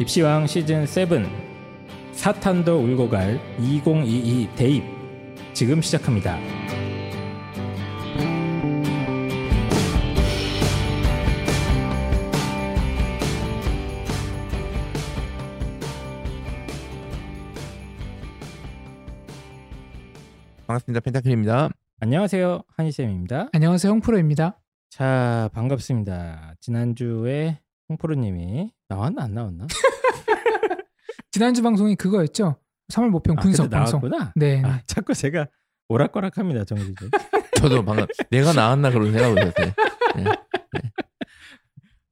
입시왕 시즌 7 사탄도 울고 갈 2022 대입 지금 시작합니다. 반갑습니다. 펜타클입니다. 안녕하세요. 한희쌤입니다. 안녕하세요, 홍프로입니다. 자, 반갑습니다. 지난주에 홍프로님이 나왔나 안 나왔나? 지난주 방송이 그거였죠. 3월 모평 분석 아, 방송. 나왔구나. 네. 아, 자꾸 제가 오락가락합니다, 정지님. 저도 방금 내가 나왔나 그런 생각을 했어요. 네.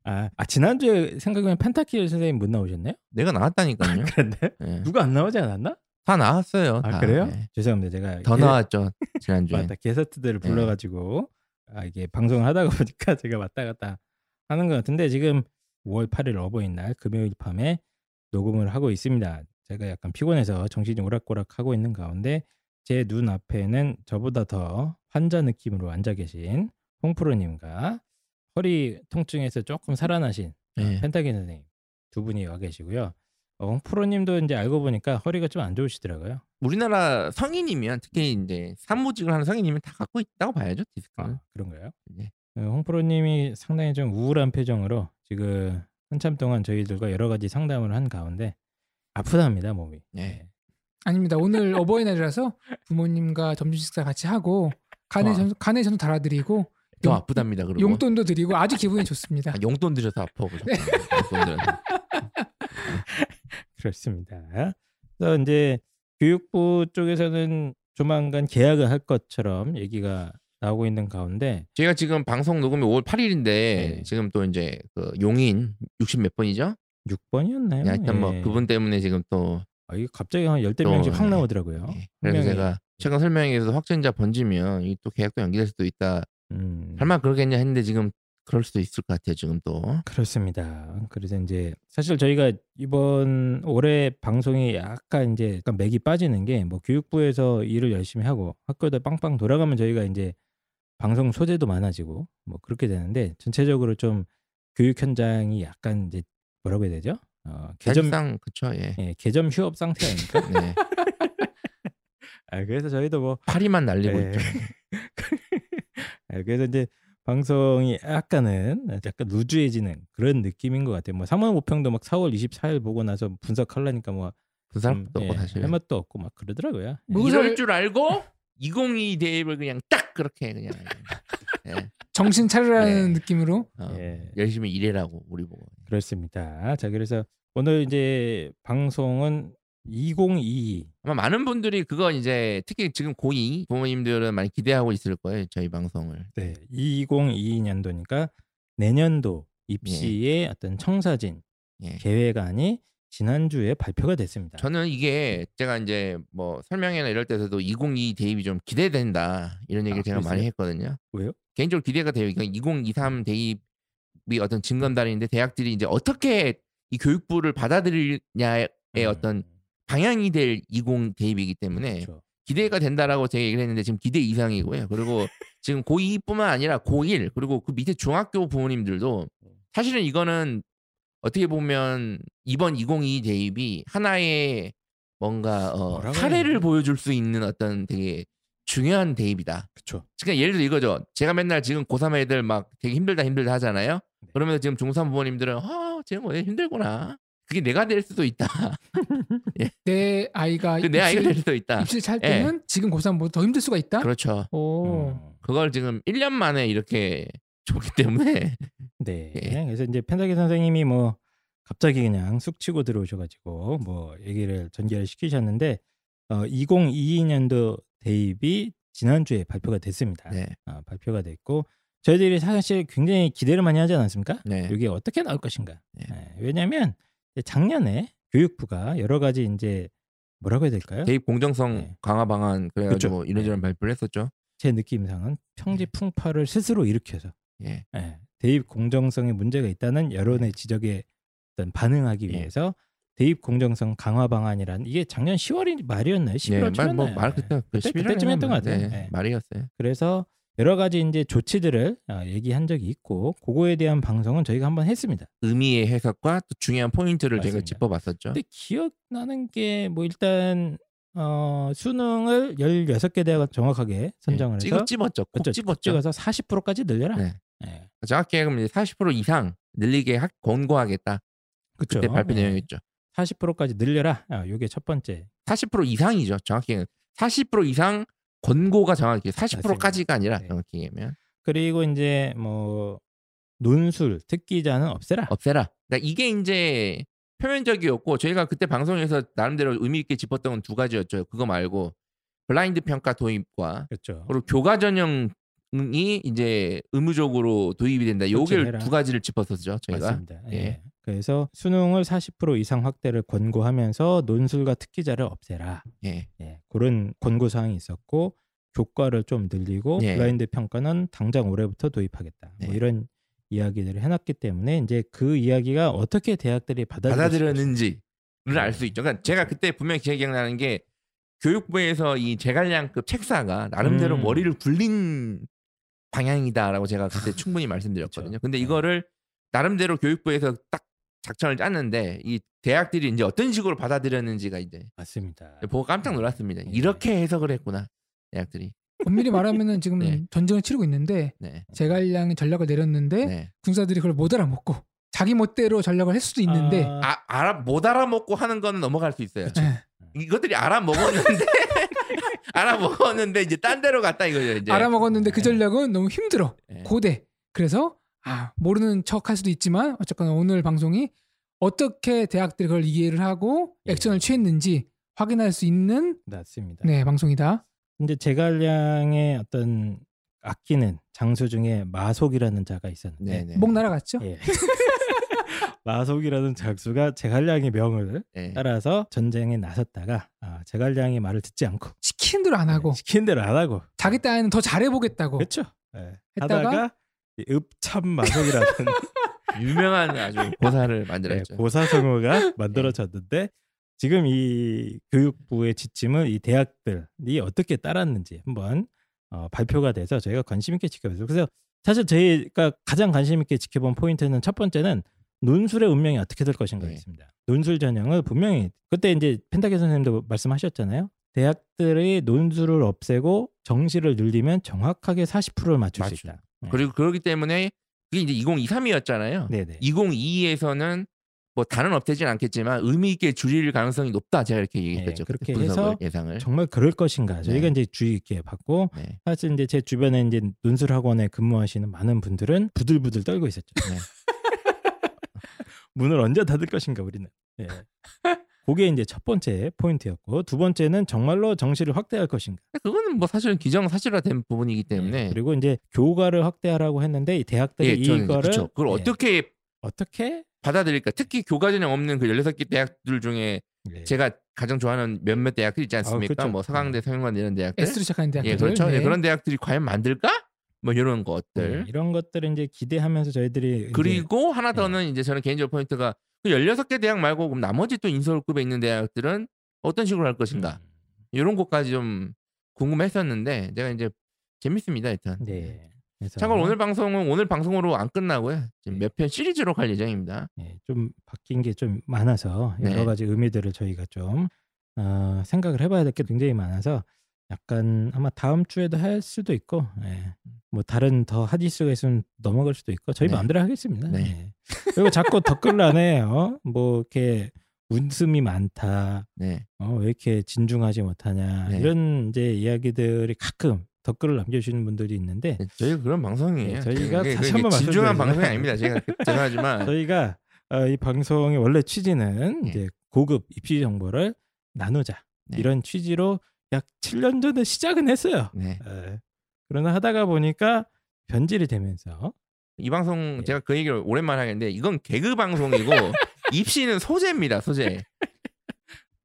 아, 아, 지난주에 생각해보면 펜타킬 선생님 못 나오셨나요? 내가 나왔다니까요. 그런데 네. 누가 안 나오지 않았나? 다 나왔어요. 아 다. 그래요? 네. 죄송합니다. 제가 더 게- 나왔죠 지난주에. 맞다 게스트들을 네. 불러가지고 아, 이게 방송을 하다가 보니까 제가 왔다 갔다 하는 것 같은데 지금 5월 8일 어버이날 금요일 밤에 녹음을 하고 있습니다. 제가 약간 피곤해서 정신이 오락가락 하고 있는 가운데 제 눈 앞에는 저보다 더 환자 느낌으로 앉아 계신 홍프로님과 허리 통증에서 조금 살아나신 네. 펜타기 선생님 두 분이 와 계시고요. 어, 홍프로님도 이제 알고 보니까 허리가 좀 안 좋으시더라고요. 우리나라 성인이면 특히 이제 산모직을 하는 성인이면 다 갖고 있다고 봐야죠 디스크는. 아, 그런가요? 네. 어, 홍프로님이 상당히 좀 우울한 표정으로 지금 한참 동안 저희들과 여러 가지 상담을 한 가운데 아프답니다 몸이. 네. 아닙니다. 오늘 어버이날이라서 부모님과 점심 식사 같이 하고 카네이션 카네이션도 달아드리고 더 용- 아프답니다. 그리고 용돈도 드리고 아주 기분이 좋습니다. 아, 용돈 드려서 아파 그죠. 네. 용돈. 그렇습니다. 그래서 이제 교육부 쪽에서는 조만간 계약을 할 것처럼 얘기가 나오고 있는 가운데 제가 지금 방송 녹음이 5월 8일인데 네. 지금 또 이제 그 용인 60 몇 번이죠? 6번이었나요? 네, 하여튼 뭐 그분 때문에 지금 또 아, 이게 갑자기 한 열댓 또, 명씩 확 네. 나오더라고요. 예. 그래서. 제가 최근 설명회에서 확진자 번지면 이 또 계약도 연기될 수도 있다. 음. 설마 그러겠냐 했는데 지금 그럴 수도 있을 것 같아요. 지금 또. 그렇습니다. 그래서 이제 사실 저희가 이번 올해 방송이 약간 이제 약간 맥이 빠지는 게 뭐 교육부에서 일을 열심히 하고 학교도 빵빵 돌아가면 저희가 이제 방송 소재도 많아지고 뭐 그렇게 되는데 전체적으로 좀 교육 현장이 약간 이제 뭐라고 해야 되죠? 어, 개점 사실상 그쵸. 예. 예, 개점 휴업 상태 아닙니까? 네. 아, 그래서 저희도 뭐 파리만 날리고 예. 있죠. 아, 그래서 이제 방송이 약간은 약간 루즈해지는 그런 느낌인 것 같아요. 뭐 3월 모평도 막 4월 24일 보고 나서 분석하려니까 뭐그 사람도 음, 없고 예, 사실. 할 맛도 없고 막 그러더라고요. 뭐- 이럴 무설- 줄 알고 202 대입을 그냥 딱 그렇게 그냥 예. 정신 차리라는 네. 느낌으로 어, 예, 열심히 일해라고 우리 보고. 그렇습니다. 자, 그래서 오늘 이제 방송은 2022 아마 많은 분들이 그거 이제 특히 지금 고2 부모님들은 많이 기대하고 있을 거예요. 저희 방송을. 네, 2022년도니까 내년도 입시의 어떤 청사진 예. 계획안이 지난주에 발표가 됐습니다. 저는 이게 제가 이제 뭐 설명회나 이럴 때서도 2022 대입이 좀 기대된다 이런 얘기를 아, 제가 많이? 했거든요. 왜요? 개인적으로 기대가 돼요. 그러니까 2023 대입이 어떤 증검달인데 대학들이 이제 어떻게 이 교육부를 받아들이냐의 음, 어떤 방향이 될 20 대입이기 때문에 그렇죠. 기대가 된다라고 제가 얘기를 했는데 지금 기대 이상이고요. 그리고 지금 고2뿐만 아니라 고1 그리고 그 밑에 중학교 부모님들도 사실은 이거는 어떻게 보면 이번 2022 대입이 하나의 뭔가 어, 사례를? 보여줄 수 있는 어떤 되게 중요한 대입이다. 그렇죠. 그러니까 예를 들어 이거죠. 제가 맨날 지금 고3 애들 막 되게 힘들다 힘들다 하잖아요. 네. 그러면서 지금 중3 부모님들은 아, 쟤는 왜 힘들구나. 그게 내가 될 수도 있다. 내 아이가 그내 아이가 될 입시, 수도 있다. 입시를 찰 때는 지금 고3보다 더 힘들 수가 있다. 그렇죠. 오. 음. 그걸 지금 1년 만에 이렇게 줬기 때문에 네. 예. 그래서 이제 펜타기 선생님이 뭐 갑자기 그냥 쑥 치고 들어오셔가지고 뭐 얘기를 전개를 시키셨는데 어, 2022년도 대입이 지난주에 발표가 됐습니다. 네. 아, 발표가 됐고 저희들이 사실 굉장히 기대를 많이 하지 않았습니까? 네. 이게 어떻게 나올 것인가? 네. 예, 왜냐하면 작년에 교육부가 여러 가지 이제 뭐라고 해야 될까요? 대입 공정성 네. 강화 방안 그래가지고 그쵸. 이런저런 네. 발표를 했었죠. 제 느낌상은 평지 풍파를 스스로 일으켜서 예. 예, 대입 공정성에 문제가 있다는 여론의 지적에 어떤 반응하기 예. 위해서 대입 공정성 강화 방안이란 이게 작년 10월 말이었나요? 11월 예, 말, 초였나요? 뭐, 말 그때 그 그때- 11월 그때쯤 했던 것 같아요. 네, 네. 말이었어요. 그래서 여러 가지 이제 조치들을 아, 얘기한 적이 있고 그거에 대한 방송은 저희가 한번 했습니다. 의미의 해석과 또 중요한 포인트를 제가 맞습니다. 짚어봤었죠. 근데 기억나는 게 뭐 일단 어, 수능을 16개 대학을 정확하게 선정을 네, 해서 찍어 찝었죠. 콕 그렇죠. 집었죠. 찍어서 40%까지 늘려라. 네. 예. 정확히 하면 이제 40% 이상 늘리게 하- 권고하겠다. 그렇죠. 그때 발표 예. 내용이었죠. 40%까지 늘려라. 아, 요게 첫 번째. 40% 이상이죠. 정확히 40% 이상 권고가 정확히 40%까지가 아니라 네. 정확히 얘기하면 그리고 이제 뭐 논술 특기자는 없애라. 없애라. 그러니까 이게 이제 표면적이었고 저희가 그때 방송에서 나름대로 의미 있게 짚었던 건 두 가지였죠. 그거 말고 블라인드 평가 도입과 그렇죠. 그리고 교과 전형 이 이제 의무적으로 도입이 된다. 요게 설치해라. 두 가지를 짚었었죠. 저희가. 맞습니다. 예. 예. 그래서 수능을 40% 이상 확대를 권고하면서 논술과 특기자를 없애라. 예. 예. 그런 권고 사항이 있었고 교과를 좀 늘리고 예. 블라인드 평가는 당장 올해부터 도입하겠다. 뭐 네. 이런 이야기들을 해놨기 때문에 이제 그 이야기가 어떻게 대학들이 받아들였는지 받아들였는지를 알 수 있죠. 그러니까 제가 그때 분명히 기억나는 게 교육부에서 이 제갈량급 책사가 나름대로 음. 머리를 굴린 방향이다라고 제가 그때 충분히 말씀드렸거든요. 근데 네. 이거를 나름대로 교육부에서 딱 작전을 짰는데 이 대학들이 이제 어떤 식으로 받아들였는지가 이제 맞습니다. 보고 깜짝 놀랐습니다. 네. 이렇게 해석을 했구나 대학들이. 엄밀히 말하면은 지금 네. 전쟁을 치르고 있는데 네. 제갈량이 전략을 내렸는데 네. 군사들이 그걸 못 알아먹고 자기 멋대로 전략을 할 수도 있는데 아, 아, 알아 못 알아먹고 하는 거는 넘어갈 수 있어요. 예, 이것들이 알아먹었는데 알아먹었는데 이제 딴 데로 갔다 이거죠. 이제. 알아먹었는데 그 전략은 너무 힘들어 네. 고대 그래서 아 모르는 척 할 수도 있지만 어쨌거나 오늘 방송이 어떻게 대학들이 그걸 이해를 하고 예. 액션을 취했는지 확인할 수 있는 맞습니다. 네 방송이다. 이제 제갈량의 어떤 아끼는 장수 중에 마속이라는 자가 있었는데 네네. 목 날아갔죠? 예. 마속이라는 장수가 제갈량의 명을 네. 따라서 전쟁에 나섰다가 아, 제갈량의 말을 듣지 않고 시키는 대로 안 하고 시키는 대로 안 하고 자기 딴에는 더 잘해보겠다고 그렇죠. 예. 했다가 하다가 이 읍참 마속이라는 유명한 아주 고사를 네, 만들었죠. 고사성어가 만들어졌는데 지금 이 교육부의 지침을 이 대학들이 어떻게 따랐는지 한번 어, 발표가 돼서 저희가 관심 있게 지켜봤어요. 그래서 사실 저희가 가장 관심 있게 지켜본 포인트는 첫 번째는 논술의 운명이 어떻게 될 네. 것인가였습니다. 논술 전형을 분명히 그때 이제 펜타케 선생님도 말씀하셨잖아요. 대학들의 논술을 없애고 정시를 늘리면 정확하게 40%를 맞출 수 맞죠. 있다. 네. 그리고 그렇기 때문에 그게 이제 2023이었잖아요. 네네. 2022에서는 뭐 다는 없애진 않겠지만 의미 있게 줄일 가능성이 높다 제가 이렇게 얘기했었죠. 네, 그렇게 해서 예상을. 정말 그럴 것인가 저희가 네. 이제 주의 있게 봤고 네. 사실 이제 제 주변에 이제 논술 학원에 근무하시는 많은 분들은 부들부들 떨고 있었죠. 네. 문을 언제 닫을 것인가 우리는. 예. 그게 이제 첫 번째 포인트였고 두 번째는 정말로 정시를 확대할 것인가. 그거는 뭐 사실은 기정 사실화된 부분이기 예. 때문에 그리고 이제 교과를 확대하라고 했는데 이 대학들이 예, 이거를 그쵸. 그걸 예, 어떻게 어떻게 받아들일까? 특히 교과 전형 없는 그 16개 대학들 중에 예. 제가 가장 좋아하는 몇몇 대학들 있지 않습니까? 그쵸. 뭐 서강대, 서명관 이런 대학들. S로 시작하는 대학들 예, 그렇죠. 네. 예, 그런 대학들이 과연 만들까? 뭐 이런 것들. 네, 이런 것들을 이제 기대하면서 저희들이 이제 그리고 하나 네. 더는 이제 저는 개인적 포인트가 그 16개 대학 말고 그럼 나머지 또 인서울급에 있는 대학들은 어떤 식으로 할 것인가? 음, 이런 것까지 좀 궁금했었는데 제가 이제 재밌습니다 일단. 네. 참고로 오늘 방송은 오늘 방송으로 안 끝나고요. 지금 네. 몇편 시리즈로 갈 예정입니다. 예, 좀 바뀐 게 좀 많아서 여러 네. 가지 의미들을 저희가 좀 어, 생각을 해봐야 될 게 굉장히 많아서 약간 아마 다음 주에도 할 수도 있고 예, 뭐 다른 더 하디스가 있으면 넘어갈 수도 있고 저희 네. 마음대로 하겠습니다. 네. 예. 그리고 자꾸 댓글란에 어, 뭐 이렇게 웃음이 많다, 네. 어, 왜 이렇게 진중하지 못하냐 네. 이런 이제 이야기들이 가끔 댓글을 남겨주시는 분들이 있는데 네, 저희가 그런 방송이에요. 네, 저희가 그게- 다시 한번 진중한 방송이 아닙니다. 제가 죄송하지만 저희가 어, 이 방송의 원래 취지는 예. 이제 고급 입시 정보를 나누자 네. 이런 취지로 약 7년 전에 시작은 했어요. 네. 예. 그러나 하다가 보니까 변질이 되면서 이 방송 네. 제가 그 얘기를 오랜만에 하겠는데 이건 개그 방송이고 입시는 소재입니다. 소재.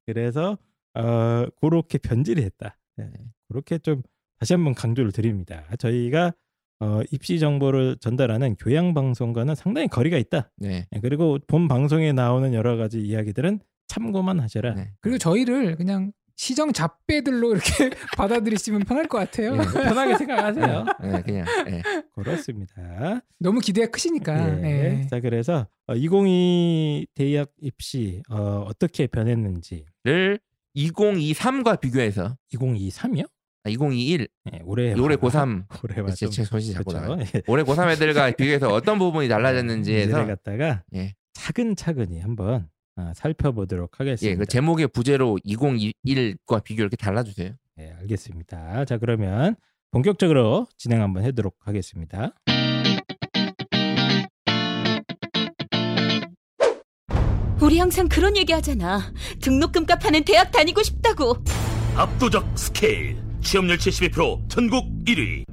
그래서 어, 그렇게 변질이 됐다. 예. 네. 그렇게 좀 다시 한번 강조를 드립니다. 저희가 어, 입시 정보를 전달하는 교양 방송과는 상당히 거리가 있다. 네. 예, 그리고 본 방송에 나오는 여러 가지 이야기들은 참고만 하셔라. 네. 그리고 저희를 그냥 시정 잡배들로 이렇게 받아들이시면 편할 것 같아요. 예. 편하게 생각하세요. 네, 그냥 예. 그렇습니다. 너무 기대가 크시니까. 예. 예. 자 그래서 2022 대학 입시 어, 어떻게 변했는지 를 2023과 비교해서 2023이요? 아, 2021 네, 올해 올해 고3 올해와 제, 좀제 정신 잡고. 예. 올해 고3 애들과 비교해서 어떤 부분이 달라졌는지 문제를 해서 갖다가 예. 차근차근히 한번 아, 살펴보도록 예, 하겠습니다. 그 제목의 부제로 2021과 비교 이렇게 달라주세요. 네, 알겠습니다. 자 그러면 본격적으로 진행 한번 해도록 하겠습니다. 우리 항상 그런 얘기 하잖아. 등록금 값하는 대학 다니고 싶다고. 압도적 스케일 취업률 72% 전국 1위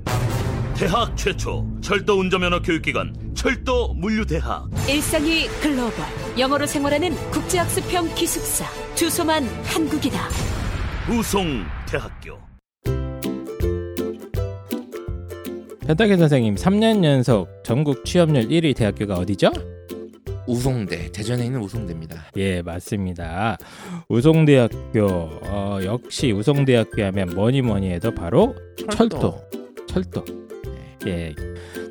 대학 최초 철도 운전면허 교육기관 철도 물류대학 일상이 글로벌. 영어로 생활하는 국제학습형 기숙사. 주소만 한국이다. 우송대학교 펜타케 선생님 3년 연속 전국 취업률 1위 대학교가 어디죠? 우송대 대전에 있는 우송대입니다. 예 맞습니다. 우송대학교 어, 역시 우송대학교 하면 뭐니 뭐니 해도 바로 철도. 철도. 예.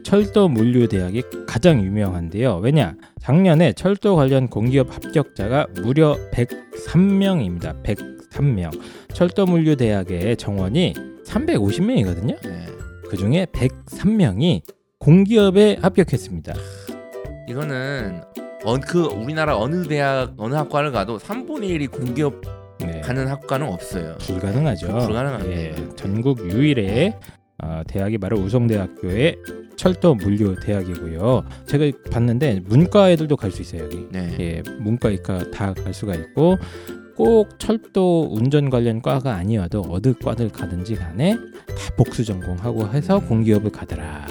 철도 물류 대학이 가장 유명한데요. 왜냐? 작년에 철도 관련 공기업 합격자가 무려 103명입니다. 103명. 철도 물류 대학의 정원이 350명이거든요. 네. 그 중에 103명이 공기업에 합격했습니다. 이거는 어, 그 우리나라 어느 대학 어느 학과를 가도 3분의 1이 공기업 네. 가는 학과는 없어요. 불가능하죠. 불가능합니다. 예, 전국 유일의 어, 대학이 바로 우송대학교의 철도 물류 대학이고요. 제가 봤는데 문과 애들도 갈 수 있어요 여기. 네. 예, 문과 이과 다 갈 수가 있고 꼭 철도 운전 관련 과가 아니어도 어느 과를 가든지 간에 다 복수 전공하고 해서 음. 공기업을 가더라.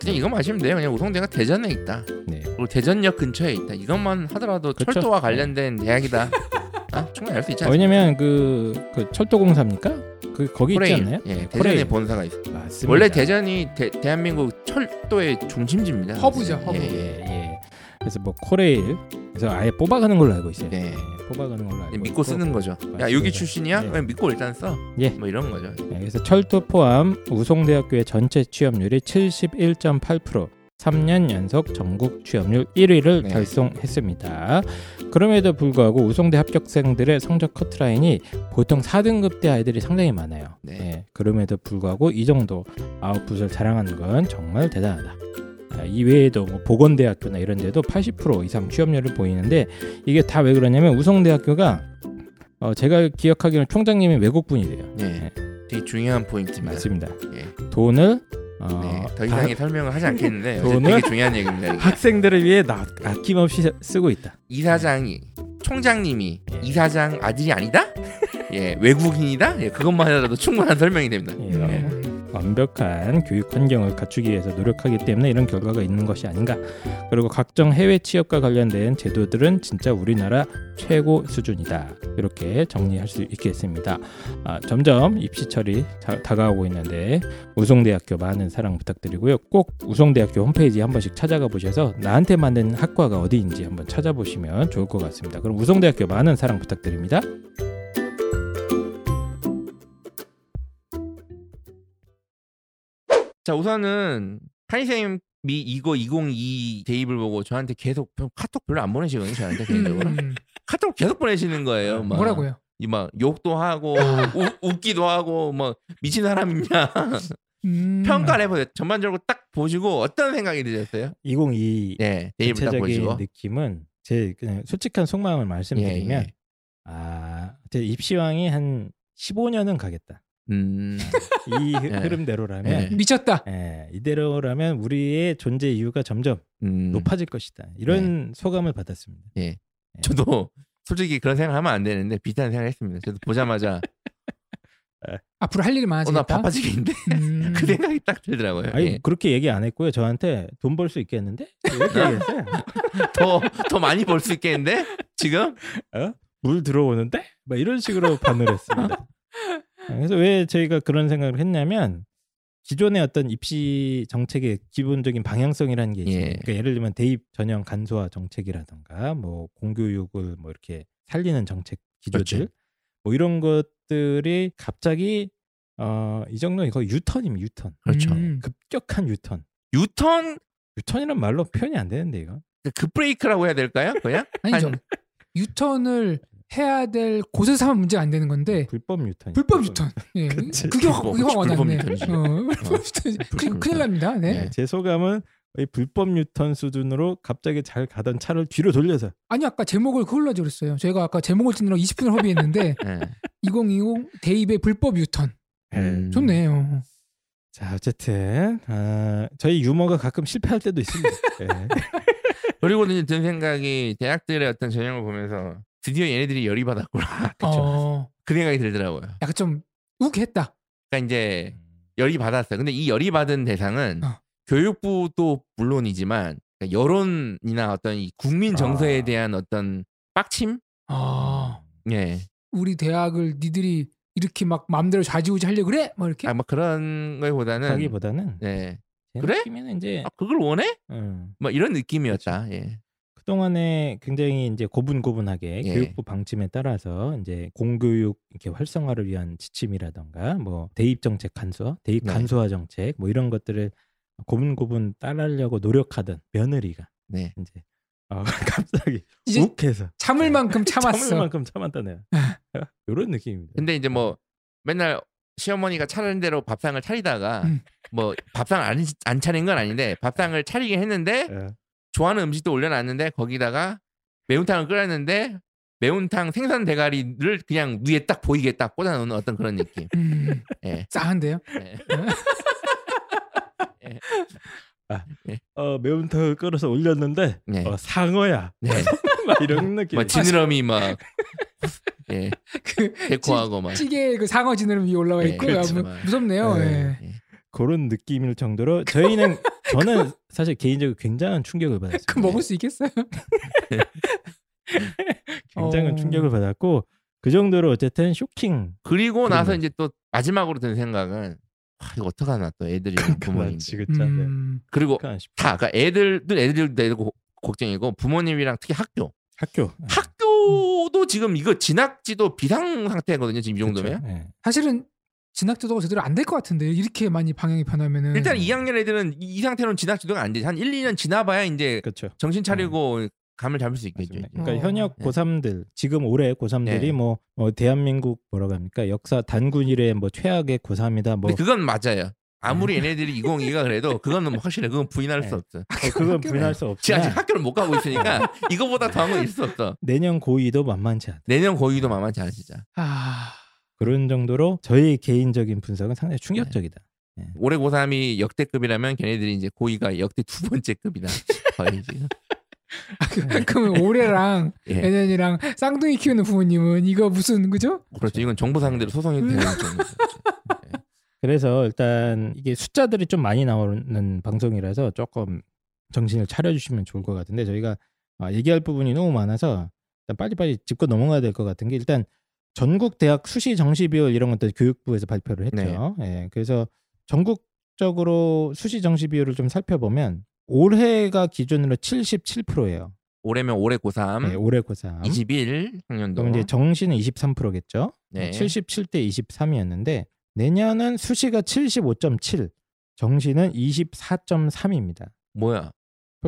그냥 이것만 아시면 돼요. 그냥 우송대가 대전에 있다. 네. 그리고 대전역 근처에 있다. 이것만 하더라도 그쵸? 철도와 관련된 대학이다. 아, 충분히 알 수 있지 않습니까? 왜냐면 그, 그 철도공사입니까? 그 거기 코레일. 있지 않나요? 예, 네, 대전에 코레일. 본사가 있어. 맞습니다. 원래 대전이 대, 대한민국 철도의 중심지입니다. 허브죠, 허브. 예, 예, 예. 예. 그래서 뭐 코레일 그래서 아예 뽑아가는 걸로 알고 있어요. 네. 예, 뽑아가는 걸로 알고 믿고 있고. 쓰는 거죠. 야 맞습니다. 여기 출신이야? 네. 그냥 믿고 일단 써. 예. 뭐 이런 거죠. 네, 그래서 철도 포함 우송대학교의 전체 취업률이 71.8%. 3년 연속 전국 취업률 1위를 네. 달성했습니다. 그럼에도 불구하고 우송대 합격생들의 성적 커트라인이 보통 4등급대 아이들이 상당히 많아요. 네. 네, 그럼에도 불구하고 이 정도 아웃풋을 자랑하는 건 정말 대단하다. 아, 이 외에도 뭐 보건대학교나 이런 데도 80% 이상 취업률을 보이는데 이게 다 왜 그러냐면 우송대학교가 어, 제가 기억하기로는 총장님이 외국분이래요. 네. 되게 중요한 포인트입니다. 맞습니다. 예. 돈을 어, 네. 더다 이상의 설명을 하지 않겠는데 되게 중요한 얘기입니다. 이게. 학생들을 위해 나, 아낌없이 쓰고 있다. 이사장이 총장님이 예. 이사장 아들이 아니다? 예, 외국인이다? 예, 그것만 하더라도 충분한 설명이 됩니다. 예. 음. 완벽한 교육 환경을 갖추기 위해서 노력하기 때문에 이런 결과가 있는 것이 아닌가. 그리고 각종 해외 취업과 관련된 제도들은 진짜 우리나라 최고 수준이다. 이렇게 정리할 수 있겠습니다. 아, 점점 입시철이 다, 다가오고 있는데 우송대학교 많은 사랑 부탁드리고요. 꼭 우송대학교 홈페이지 한 번씩 찾아가 보셔서 나한테 맞는 학과가 어디인지 한번 찾아보시면 좋을 것 같습니다. 그럼 우송대학교 많은 사랑 부탁드립니다. 자, 우선은 한이쌤이 이거 2022 대입을 보고 저한테 계속 카톡 별로 안 보내시거든요. 저한테 개인적으로. 음, 카톡 계속 보내시는 거예요. 막. 뭐라고요? 이막 욕도 하고 우, 웃기도 하고 뭐 미친 사람이냐 음. 평가를 해보세요. 전반적으로 딱 보시고 어떤 생각이 드셨어요? 2022 네, 대입을 딱 전체적인 보시고 느낌은 제 그냥 솔직한 속마음을 말씀드리면 예, 예. 아, 제 입시왕이 한 15년은 가겠다. 음, 이 흐- 예. 흐름대로라면 예. 미쳤다. 예, 이대로라면 우리의 존재 이유가 점점 음, 높아질 것이다. 이런 소감을 받았습니다. 저도 솔직히 그런 생각하면 안 되는데 비슷한 생각했습니다. 저도 보자마자 앞으로 할 일이 어, 나 많아지겠다. 바빠지겠는데 음. 그 생각이 딱 들더라고요. 아니 예. 그렇게 얘기 안 했고요. 저한테 돈 벌 수 있겠는데 이렇게 얘기했어요. 더, 더 많이 벌 수 있겠는데 지금? 물 들어오는데? 막 이런 식으로 반응을 했습니다. 그래서 왜 저희가 그런 생각을 했냐면 기존의 어떤 입시 정책의 기본적인 방향성이라는 게 있어요. 예. 그러니까 예를 들면 대입 전형 간소화 정책이라든가 뭐 공교육을 뭐 이렇게 살리는 정책 기조들 그렇죠. 뭐 이런 것들이 갑자기 어, 이 정도는 거의 유턴입니다. 유턴. 그렇죠. 음. 급격한 유턴. 유턴 유턴이란 말로 표현이 안 되는데 이거. 급브레이크라고 해야 될까요? 그냥 아니죠. 한- 유턴을 해야 될 곳에서 하면 문제가 안 되는 건데 불법 유턴. 불법 유턴. 예. 그치. 그게 확 그게 확 와닿네. 어, 불법 유턴. 큰일, 불법 큰일 납니다. 네. 네. 제 소감은 이 불법 유턴 수준으로 갑자기 잘 가던 차를 뒤로 돌려서 아니 아까 제목을 그걸로 하지 그랬어요. 저희가 아까 제목을 찍느라 20분을 허비했는데 예. 2020 대입의 불법 유턴. 음. 좋네요. 자 어쨌든 아, 저희 유머가 가끔 실패할 때도 있습니다. 예. 그리고 이제 든 생각이 대학들의 어떤 전형을 보면서 드디어 얘네들이 열이 받았구나. 어, 그 생각이 들더라고요. 약간 좀 욱했다. 그러니까 이제 열이 받았어요. 근데 이 열이 받은 대상은 어. 교육부도 물론이지만 그러니까 여론이나 어떤 이 국민 정서에 아. 대한 어떤 빡침? 아, 예. 우리 대학을 니들이 이렇게 막 마음대로 좌지우지 하려 고 그래? 뭐 이렇게. 아, 뭐 그런 거보다는 자기보다는 네. 제 그래? 이제 아, 그걸 원해? 음, 뭐 이런 느낌이었다. 예. 그동안에 굉장히 이제 고분고분하게 예. 교육부 방침에 따라서 이제 공교육 이렇게 활성화를 위한 지침이라던가 뭐 대입 정책 간소, 대입 네. 간소화 정책 뭐 이런 것들을 고분고분 따르려고 노력하던 며느리가 네. 이제 어, 갑자기 이제 욱해서 참을 만큼 참았어. 참을 만큼 참았다 내가 이런 느낌입니다. 근데 이제 뭐 맨날 시어머니가 차리는 대로 밥상을 차리다가 음. 뭐 밥상 안, 안 차린 건 아닌데 밥상을 차리긴 했는데 예. 좋아하는 음식도 올려놨는데 거기다가 매운탕을 끓였는데 매운탕 생선 대가리를 그냥 위에 딱 보이게 딱 꽂아놓는 어떤 그런 느낌. 음, 예. 싸한데요. 예. 어, 매운탕을 끓여서 올렸는데 네. 어, 상어야 네. 막 이런 느낌. 뭐 지느러미 막 예, 그 데코하고 막 찌개 그 상어 지느러미 올라와 네, 있고 그렇죠. 야, 무- 무섭네요. 네. 예. 예. 그런 느낌일 정도로 저희는 저는 사실 개인적으로 굉장한 충격을 받았어요. 그 먹을 수 있겠어요? 굉장한 어. 충격을 받았고 그 정도로 어쨌든 쇼킹. 그리고 나서 그러네. 이제 또 마지막으로 든 생각은 와, 이거 어떡하나 또 애들이 부모님 그만치 그짜. 네. 음, 그리고 그러니까 싶- 다 그러니까 애들도 애들도 애들 고- 걱정이고 부모님이랑 특히 학교 학교. 학교도 지금 이거 진학지도 비상 상태거든요 지금 이 정도면 그쵸? 예. 사실은 진학 지도가 제대로 안 될 것 같은데 이렇게 많이 방향이 변하면은 일단 2학년 애들은 이, 이 상태로는 진학 지도가 안 돼. 한 1, 2년 지나봐야 이제 그렇죠. 정신 차리고 감을 잡을 수 있겠죠. 맞습니다. 그러니까 어. 현역 네. 고3들 지금 올해 고3들이 네. 뭐, 뭐 대한민국 뭐라고 합니까 역사 단군 이래 뭐 최악의 고3이다 뭐 그건 맞아요. 아무리 얘네들이 202가 그래도 그거는 뭐 확실해. 그건 부인할 네. 수 없어. 어, 그건 부인할 수 지금 아직 학교를 못 가고 있으니까 이거보다 더한 건 있을 수 없어. 내년 고2도 만만치 않다. 내년 고의도 만만치 않아 진짜. 아, 그런 정도로 저희 개인적인 분석은 상당히 충격적이다. 올해 고3이 역대급이라면 걔네들이 이제 고의가 역대 두 번째 급이다. 거의 지금. 아, 그, 그러면 올해랑 예. 내년이랑 쌍둥이 키우는 부모님은 이거 무슨 그죠? 그렇죠. 이건 정부 상대로 소송해도 되는. 예. 그래서 일단 이게 숫자들이 좀 많이 나오는 방송이라서 조금 정신을 차려주시면 좋을 것 같은데 저희가 아, 얘기할 부분이 너무 많아서 일단 빨리빨리 짚고 넘어가야 될 것 같은 게 일단 전국 대학 수시 정시 비율 이런 것들 교육부에서 발표를 했죠. 예, 그래서 전국적으로 수시 정시 비율을 좀 살펴보면 올해가 기준으로 77%예요. 올해면 올해 고3 네, 올해 고3. 21 학년도. 그럼 이제 정시는 23%겠죠. 네. 77대 23이었는데 내년은 수시가 75.7, 정시는 24.3입니다. 뭐야?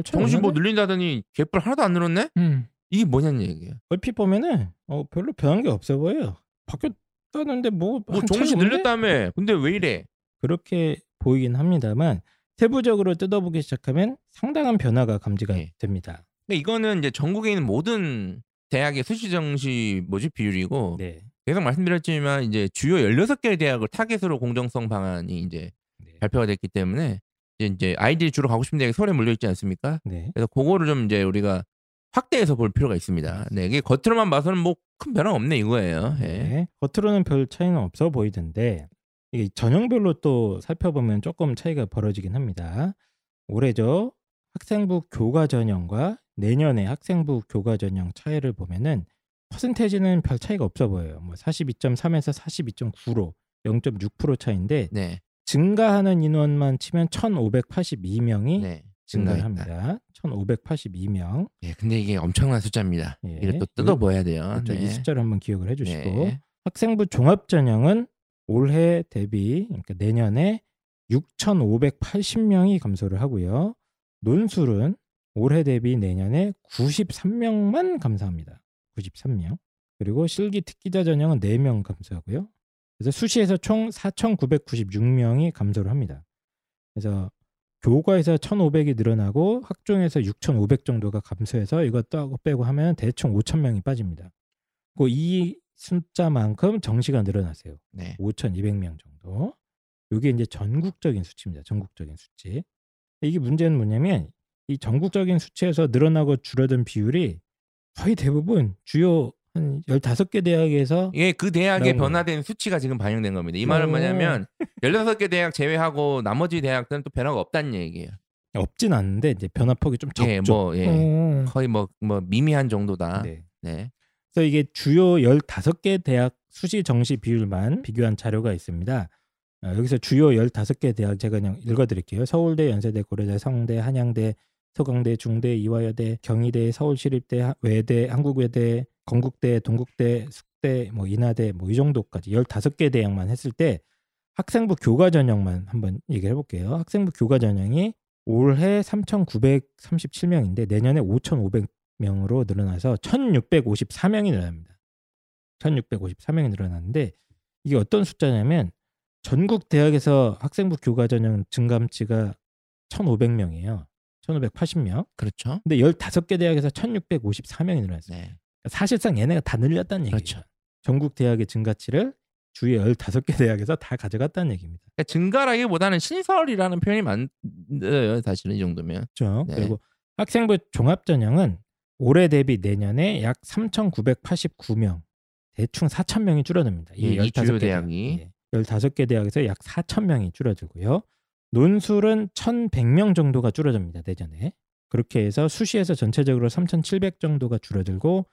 정신 뭐? 늘린다더니 개뿔 하나도 안 늘었네? 음. 이게 뭐냐는 얘기야. 얼핏 보면은 어, 별로 변한 게 없어 보여요. 바뀌었다는데 뭐, 뭐 없는데? 늘렸다며. 근데 왜 이래? 그렇게 보이긴 합니다만 세부적으로 뜯어보기 시작하면 상당한 변화가 감지가 네. 됩니다. 근데 이거는 이제 전국에 있는 모든 대학의 수시 정시 뭐지 비율이고 네. 계속 말씀드렸지만 이제 주요 16개의 대학을 타겟으로 공정성 방안이 이제 네. 발표가 됐기 때문에 이제, 이제 아이들이 주로 가고 싶은 대학이 서울에 몰려 있지 않습니까? 네. 그래서 그거를 좀 이제 우리가 확대해서 볼 필요가 있습니다. 네, 이게 겉으로만 봐서는 뭐 큰 변화 없네 이거예요. 예. 네. 겉으로는 별 차이는 없어 보이던데 이게 전형별로 또 살펴보면 조금 차이가 벌어지긴 합니다. 올해죠 학생부 교과 전형과 내년의 학생부 교과 전형 차이를 보면은 퍼센테이지는 별 차이가 없어 보여요. 뭐 42.3에서 42.9로 0.6% 차인데 네, 증가하는 인원만 치면 1,582명이 네, 증가를 증가했다. 합니다. 1,582명. 예, 근데 이게 엄청난 숫자입니다. 예. 이걸 또 뜯어봐야 돼요. 그렇죠. 네. 이 숫자를 한번 기억을 해주시고 네. 학생부 종합 전형은 올해 대비 그러니까 내년에 6,580명이 감소를 하고요. 논술은 올해 대비 내년에 93명만 감소합니다. 93명. 그리고 실기 특기자 전형은 4명 감소하고요. 그래서 수시에서 총 4,996명이 감소를 합니다. 그래서 교과에서 1,500이 늘어나고 학종에서 6,500 정도가 감소해서 이것도 빼고 하면 대충 5,000명이 빠집니다. 그리고 이 숫자만큼 정시가 늘어났어요. 네. 5,200명 정도. 이게 이제 전국적인 수치입니다. 전국적인 수치. 이게 문제는 뭐냐면 이 전국적인 수치에서 늘어나고 줄어든 비율이 거의 대부분 주요 한 15개 대학에서 이게 그 대학의. 변화된 수치가 지금 반영된 겁니다. 이 말은 오. 뭐냐면 16개 대학 제외하고 나머지 대학들은 또 변화가 없다는 얘기예요. 없진 않는데 이제 변화폭이 좀 적죠. 예, 뭐 예. 어. 거의 뭐 뭐 미미한 정도다. 네. 네. 그래서 이게 주요 15개 대학 수시 정시 비율만 비교한 자료가 있습니다. 어, 여기서 주요 15개 대학 제가 그냥 읽어 드릴게요. 서울대, 연세대, 고려대, 성대, 한양대, 서강대, 중대, 이화여대, 경희대, 서울시립대, 하- 외대, 한국외대, 건국대, 동국대, 숙대, 뭐 인하대 뭐 이 정도까지 15개 대학만 했을 때 학생부 교과 전형만 한번 얘기를 해볼게요. 학생부 교과 전형이 올해 3,937명인데 내년에 5,500명으로 늘어나서 1,654명이 늘어납니다. 1,654명이 늘어났는데 이게 어떤 숫자냐면 전국 대학에서 학생부 교과 전형 증감치가 1,500명이에요. 1,580명. 그렇죠. 근데 15개 대학에서 1,654명이 늘어났어요. 네. 사실상 얘네가 다 늘렸다는 얘기죠. 그렇죠. 전국 대학의 증가치를 주위 15개 대학에서 다 가져갔다는 얘기입니다. 그러니까 증가라기보다는 신설이라는 표현이 맞아요. 사실은 이 정도면. 그렇죠. 네. 그리고 학생부 종합 전형은 올해 대비 내년에 약 3,989명, 대충 4,000명이 줄어듭니다. 예, 이 주요 15개 대학. 대학이. 예, 15개 대학에서 약 4,000명이 줄어들고요. 논술은 1,100명 정도가 줄어듭니다. 내년에. 그렇게 해서 수시에서 전체적으로 3,700 정도가 줄어들고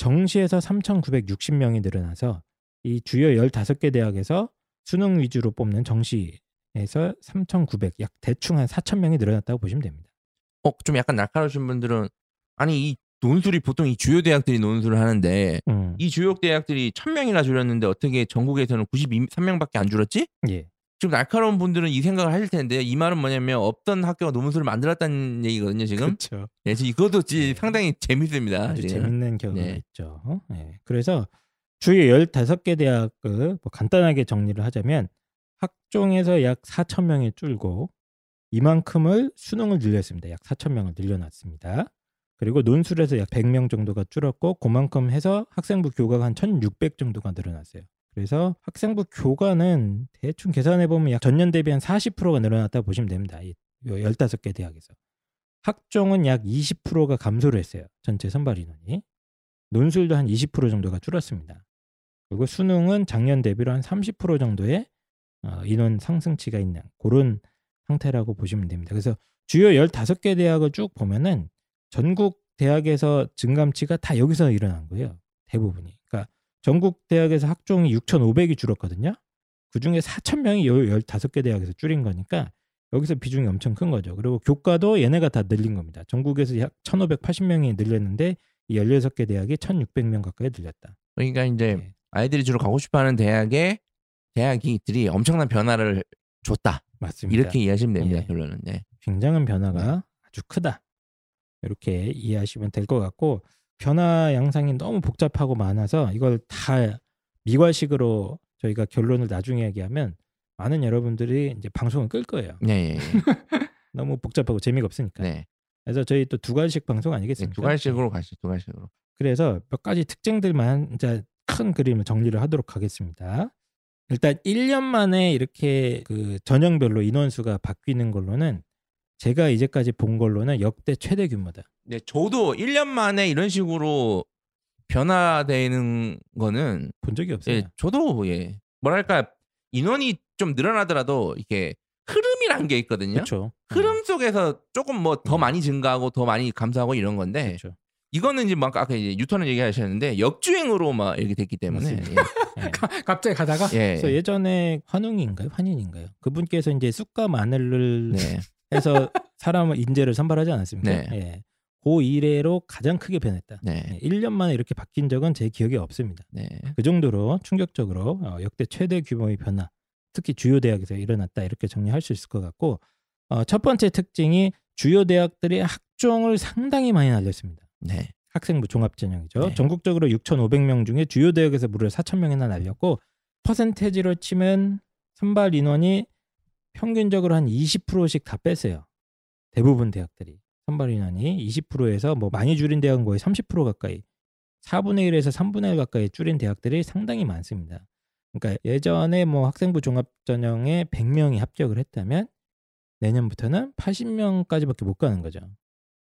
정시에서 3,960명이 늘어나서 이 주요 15개 대학에서 수능 위주로 뽑는 정시에서 3,900, 약 대충 한 4,000명이 늘어났다고 보시면 됩니다. 어, 좀 약간 날카로우신 분들은 아니 이 논술이 보통 이 주요 대학들이 논술을 하는데 음, 이 주요 대학들이 1000명이나 줄였는데 어떻게 전국에서는 93명밖에 안 줄었지? 예. 좀 날카로운 분들은 이 생각을 하실 텐데 이 말은 뭐냐면 없던 학교가 논술을 만들었다는 얘기거든요 지금. 그렇죠. 예, 지금 이것도 지- 네. 상당히 재밌습니다. 아주 지금. 재밌는 결과가 네. 있죠. 예. 그래서 주요 15개 대학을 뭐 간단하게 정리를 하자면 학종에서 약 4천 명이 줄고 이만큼을 수능을 늘렸습니다. 약 4천 명을 늘려놨습니다. 그리고 논술에서 약 100명 정도가 줄었고 그만큼 해서 학생부 교과가 한 1,600 정도가 늘어났어요. 그래서 학생부 교과는 대충 계산해 보면 약 전년 대비 한 40%가 늘어났다 보시면 됩니다. 이 15개 대학에서. 학종은 약 20%가 감소를 했어요. 전체 선발 인원이. 논술도 한 20% 정도가 줄었습니다. 그리고 수능은 작년 대비로 한 30% 정도의 어, 인원 상승치가 있는 그런 상태라고 보시면 됩니다. 그래서 주요 15개 대학을 쭉 보면은 전국 대학에서 증감치가 다 여기서 일어난 거예요. 대부분이. 그러니까 전국 대학에서 학종이 6,500이 줄었거든요. 그중에 4,000명이 요 15개 대학에서 줄인 거니까 여기서 비중이 엄청 큰 거죠. 그리고 교과도 얘네가 다 늘린 겁니다. 전국에서 약 1,580명이 늘렸는데 이 16개 대학이 1,600명 가까이 늘렸다. 그러니까 이제 네. 아이들이 주로 가고 싶어하는 대학에 대학이들이 엄청난 변화를 줬다. 맞습니다. 이렇게 이해하시면 됩니다. 예. 결론은. 네. 굉장한 변화가 아주 크다. 이렇게 이해하시면 될 것 같고 변화 양상이 너무 복잡하고 많아서 이걸 다 미괄식으로 저희가 결론을 나중에 얘기하면 많은 여러분들이 이제 방송을 끌 거예요. 네, 예, 예. 너무 복잡하고 재미가 없으니까. 네. 그래서 저희 또두 가지씩 방송 네, 아니겠습니까? 두 갈씩으로 가시죠. 두 갈씩으로. 그래서 몇 가지 특징들만 이제 큰 그림을 정리를 하도록 하겠습니다. 일단 1년 만에 이렇게 그 전형별로 인원수가 바뀌는 걸로는 제가 이제까지 본 걸로는 역대 최대 규모다. 네, 저도 1년 만에 이런 식으로 변화되는 거는 본 적이 없어요. 예, 저도 예. 뭐랄까 인원이 좀 늘어나더라도 이게 흐름이란 게 있거든요. 그렇죠. 흐름 속에서 조금 뭐더 음. 많이 증가하고 더 많이 감소하고 이런 건데 그렇죠. 이거는 이제 막 아까 이제 뉴턴을 얘기하셨는데 역주행으로 막 이렇게 됐기 때문에. 예. 갑자기 가다가 예. 예. 그래서 예전에 환웅인가요? 환인인가요? 그분께서 이제 쑥과 마늘을 네. 해서 사람을 인재를 선발하지 않았습니까? 네. 예. 고 이래로 가장 크게 변했다. 네. 네, 1년 만에 이렇게 바뀐 적은 제 기억에 없습니다. 네. 그 정도로 충격적으로 어, 역대 최대 규모의 변화, 특히 주요 대학에서 일어났다 이렇게 정리할 수 있을 것 같고 어, 첫 번째 특징이 주요 대학들이 학종을 상당히 많이 날렸습니다. 네. 학생부 종합전형이죠. 네. 전국적으로 6,500명 중에 주요 대학에서 무려 4,000명이나 날렸고 퍼센테지로 치면 선발 인원이 평균적으로 한 20%씩 다 뺐어요. 대부분 대학들이 선발 인원이 20%에서 뭐 많이 줄인 대학은 거의 30% 가까이 4분의 1에서 3분의 1 가까이 줄인 대학들이 상당히 많습니다. 그러니까 예전에 뭐 학생부 종합 전형에 100명이 합격을 했다면 내년부터는 80명까지밖에 못 가는 거죠.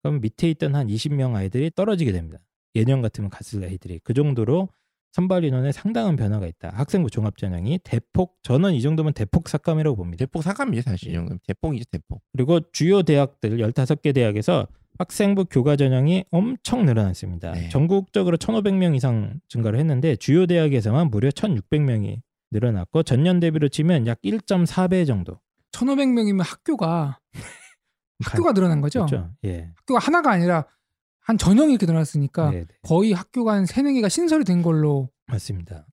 그럼 밑에 있던 한 20명 아이들이 떨어지게 됩니다. 예년 같으면 갔을 아이들이 그 정도로 선발 인원에 상당한 변화가 있다. 학생부 종합 전형이 대폭 저는 이 정도면 대폭 삭감이라고 봅니다. 대폭 사감이죠 사실 이 정도면 대폭이죠 대폭. 그리고 주요 대학들 15개 대학에서 학생부 교과 전형이 엄청 늘어났습니다. 네. 전국적으로 1,500명 이상 증가를 했는데 주요 대학에서만 무려 1,600명이 늘어났고 전년 대비로 치면 약 1.4배 정도. 1,500명이면 학교가 학교가 늘어난 거죠. 그렇죠. 예. 학교가 하나가 아니라 한 전형이 이렇게 늘어났으니까 네, 네. 거의 학교가 한 세네 개가 신설이 된 걸로. 맞습니다.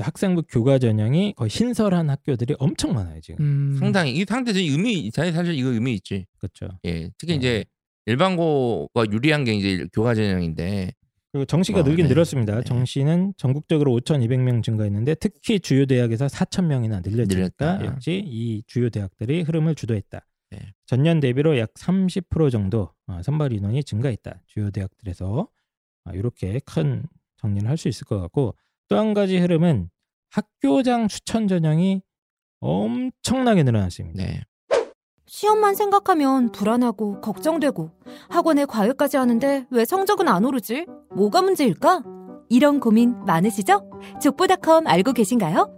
학생부 교과 전형이 거의 신설한 학교들이 엄청 많아요 지금. 음, 상당히 이 상대적인 의미 사실 사실 이거 의미 있지. 그렇죠. 예. 특히 네. 이제 일반고가 유리한 게 이제 교과 전형인데 그리고 정시가 어, 늘긴 네. 늘었습니다. 네. 정시는 전국적으로 5,200명 증가했는데 특히 주요 대학에서 4,000명이나 늘렸으니까 늘렸다. 역시 이 주요 대학들이 흐름을 주도했다. 네. 전년 대비로 약 30% 정도 어, 선발 인원이 증가했다. 주요 대학들에서 아, 이렇게 큰 정리를 할 수 있을 것 같고 또 한 가지 흐름은 학교장 추천 전형이 엄청나게 늘어났습니다. 네. 시험만 생각하면 불안하고 걱정되고 학원에 과외까지 하는데 왜 성적은 안 오르지? 뭐가 문제일까? 이런 고민 많으시죠? 족보닷컴 알고 계신가요?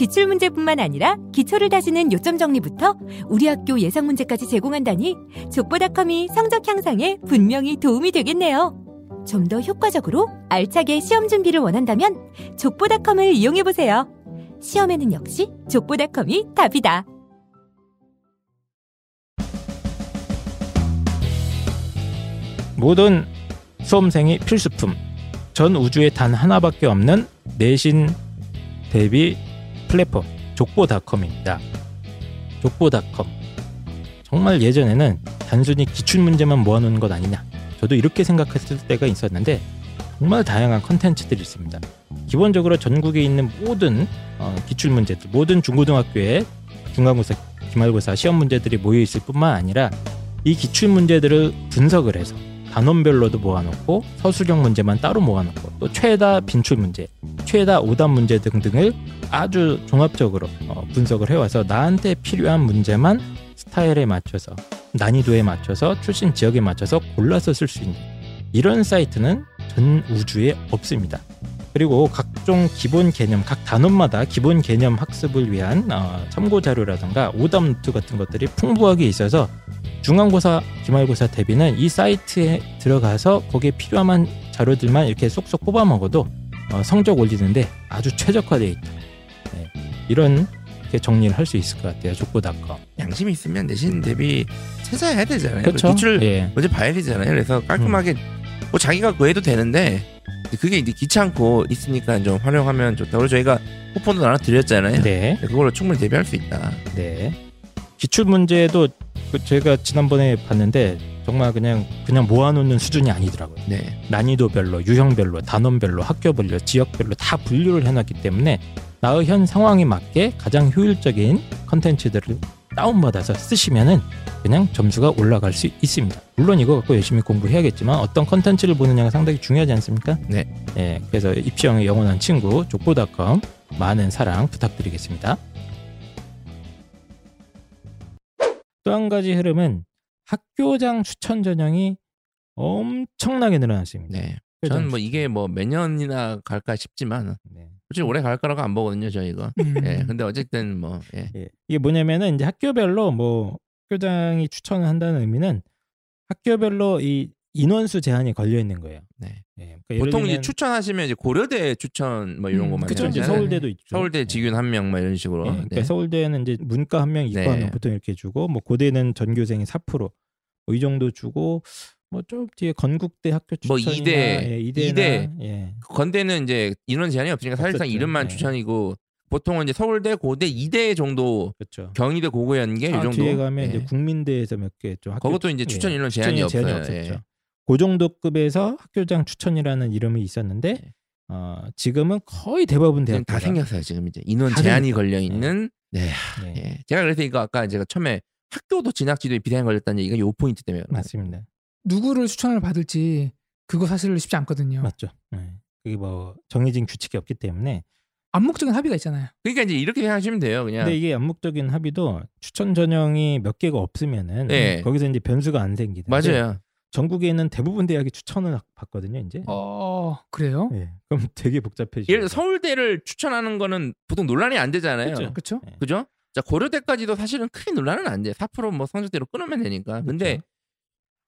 기출 문제뿐만 아니라 기초를 다지는 요점 정리부터 우리 학교 예상 문제까지 제공한다니 족보닷컴이 성적 향상에 분명히 도움이 되겠네요. 좀 더 효과적으로 알차게 시험 준비를 원한다면 족보닷컴을 이용해 보세요. 시험에는 역시 족보닷컴이 답이다. 모든 수험생이 필수품. 전 우주에 단 하나밖에 없는 내신 대비 플랫폼 족보닷컴입니다. 족보닷컴. 정말 예전에는 단순히 기출 문제만 모아놓은 것 아니냐. 저도 이렇게 생각했을 때가 있었는데 정말 다양한 컨텐츠들이 있습니다. 기본적으로 전국에 있는 모든 어, 기출 문제들, 모든 중고등학교에 중간고사, 기말고사 시험 문제들이 모여 있을 뿐만 아니라 이 기출 문제들을 분석을 해서 단원별로도 모아놓고 서술형 문제만 따로 모아놓고 또 최다 빈출 문제, 최다 오답 문제 등등을 아주 종합적으로 어, 분석을 해와서 나한테 필요한 문제만 스타일에 맞춰서 난이도에 맞춰서 출신 지역에 맞춰서 골라서 쓸 수 있는 이런 사이트는 전 우주에 없습니다. 그리고 각종 기본 개념, 각 단원마다 기본 개념 학습을 위한 어, 참고 자료라든가 오답 노트 같은 것들이 풍부하게 있어서 중간고사, 기말고사 대비는 이 사이트에 들어가서 거기에 필요한 자료들만 이렇게 쏙쏙 뽑아 먹어도 어, 성적 올리는데 아주 최적화되어 있다. 네, 이런 게 정리를 할 수 있을 것 같아요. 족보닷컴. 양심이 있으면 내신 대비 찾아야 되잖아요. 그렇죠. 기출 예. 먼저 봐야 되잖아요. 그래서 깔끔하게 뭐 자기가 그 해도 되는데 그게 이제 귀찮고 있으니까 좀 활용하면 좋다. 그리고 저희가 쿠폰도 하나 드렸잖아요. 네. 그걸로 충분히 대비할 수 있다. 네. 기출 문제도 그 제가 지난번에 봤는데 정말 그냥 그냥 모아놓는 수준이 아니더라고요. 네. 난이도별로, 유형별로, 단원별로, 학교별로, 지역별로 다 분류를 해놨기 때문에 나의 현 상황에 맞게 가장 효율적인 컨텐츠들을 다운받아서 쓰시면은 그냥 점수가 올라갈 수 있습니다. 물론 이거 갖고 열심히 공부해야겠지만 어떤 컨텐츠를 보느냐가 상당히 중요하지 않습니까? 네. 예, 그래서 입시형의 영원한 친구 족보닷컴 많은 사랑 부탁드리겠습니다. 또 한 가지 흐름은 학교장 추천 전형이 엄청나게 늘어났습니다. 네. 저는 뭐 이게 뭐 몇 년이나 갈까 싶지만 네. 솔직히 오래 갈 거라고 안 보거든요, 저 이거. 음. 예. 근데 어쨌든 뭐 예. 예. 이게 뭐냐면은 이제 학교별로 뭐 학교장이 추천을 한다는 의미는 학교별로 이 인원수 제한이 걸려 있는 거예요. 네. 예. 그러니까 보통 이제 추천하시면 이제 고려대 추천 뭐 이런 음, 이제 만들잖아요. 서울대도 있죠. 서울대 직윤 한 명 막 이런 식으로. 예, 그러니까 네. 서울대는 이제 문과 한 명, 이과 네. 한명 보통 이렇게 주고 뭐 고대는 전교생이 4%. 뭐 이 정도 주고 뭐좀 뒤에 건국대 학교 뭐 추천이나 이대, 예, 이대나 이대. 예. 건대는 이제 인원 제한이 없으니까 사실상 없었죠. 이름만 네. 추천이고 보통은 이제 서울대, 고대, 이대 정도 그렇죠. 경희대, 고고연계 이 아, 정도. 뒤에 가면 예. 이제 국민대에서 몇 개 좀 학교 그것도 이제 추천 예, 인원 추천이 제한이 제한이 없어요. 없었죠. 예. 그 정도 급에서 학교장 추천이라는 이름이 있었는데 네. 어, 지금은 거의 대부분 대학교가 다 생겼어요 지금 이제 인원 다 제한이. 걸려 있는. 네. 예, 예. 제가 그래서 이거 아까 제가 처음에 학교도 진학 지도에 비대면 걸렸다는 얘기가 요 포인트 때문에. 맞습니다. 누구를 추천을 받을지 그거 사실 쉽지 않거든요. 맞죠. 예. 그게 뭐 정해진 규칙이 없기 때문에 암묵적인 합의가 있잖아요. 그러니까 이제 이렇게 생각하시면 돼요. 그냥 근데 이게 암묵적인 합의도 추천 전형이 몇 개가 없으면은 네. 거기서 이제 변수가 안 생기는데 맞아요. 전국에 있는 대부분 대학이 추천을 받거든요, 이제. 어 그래요? 예. 그럼 되게 복잡해지죠. 예를 들어 서울대를 추천하는 거는 보통 논란이 안 되잖아요. 그렇죠? 예. 그죠? 자 고려대까지도 사실은 크게 논란은 안 돼. 4%뭐 성적대로 끊으면 되니까. 근데 그쵸.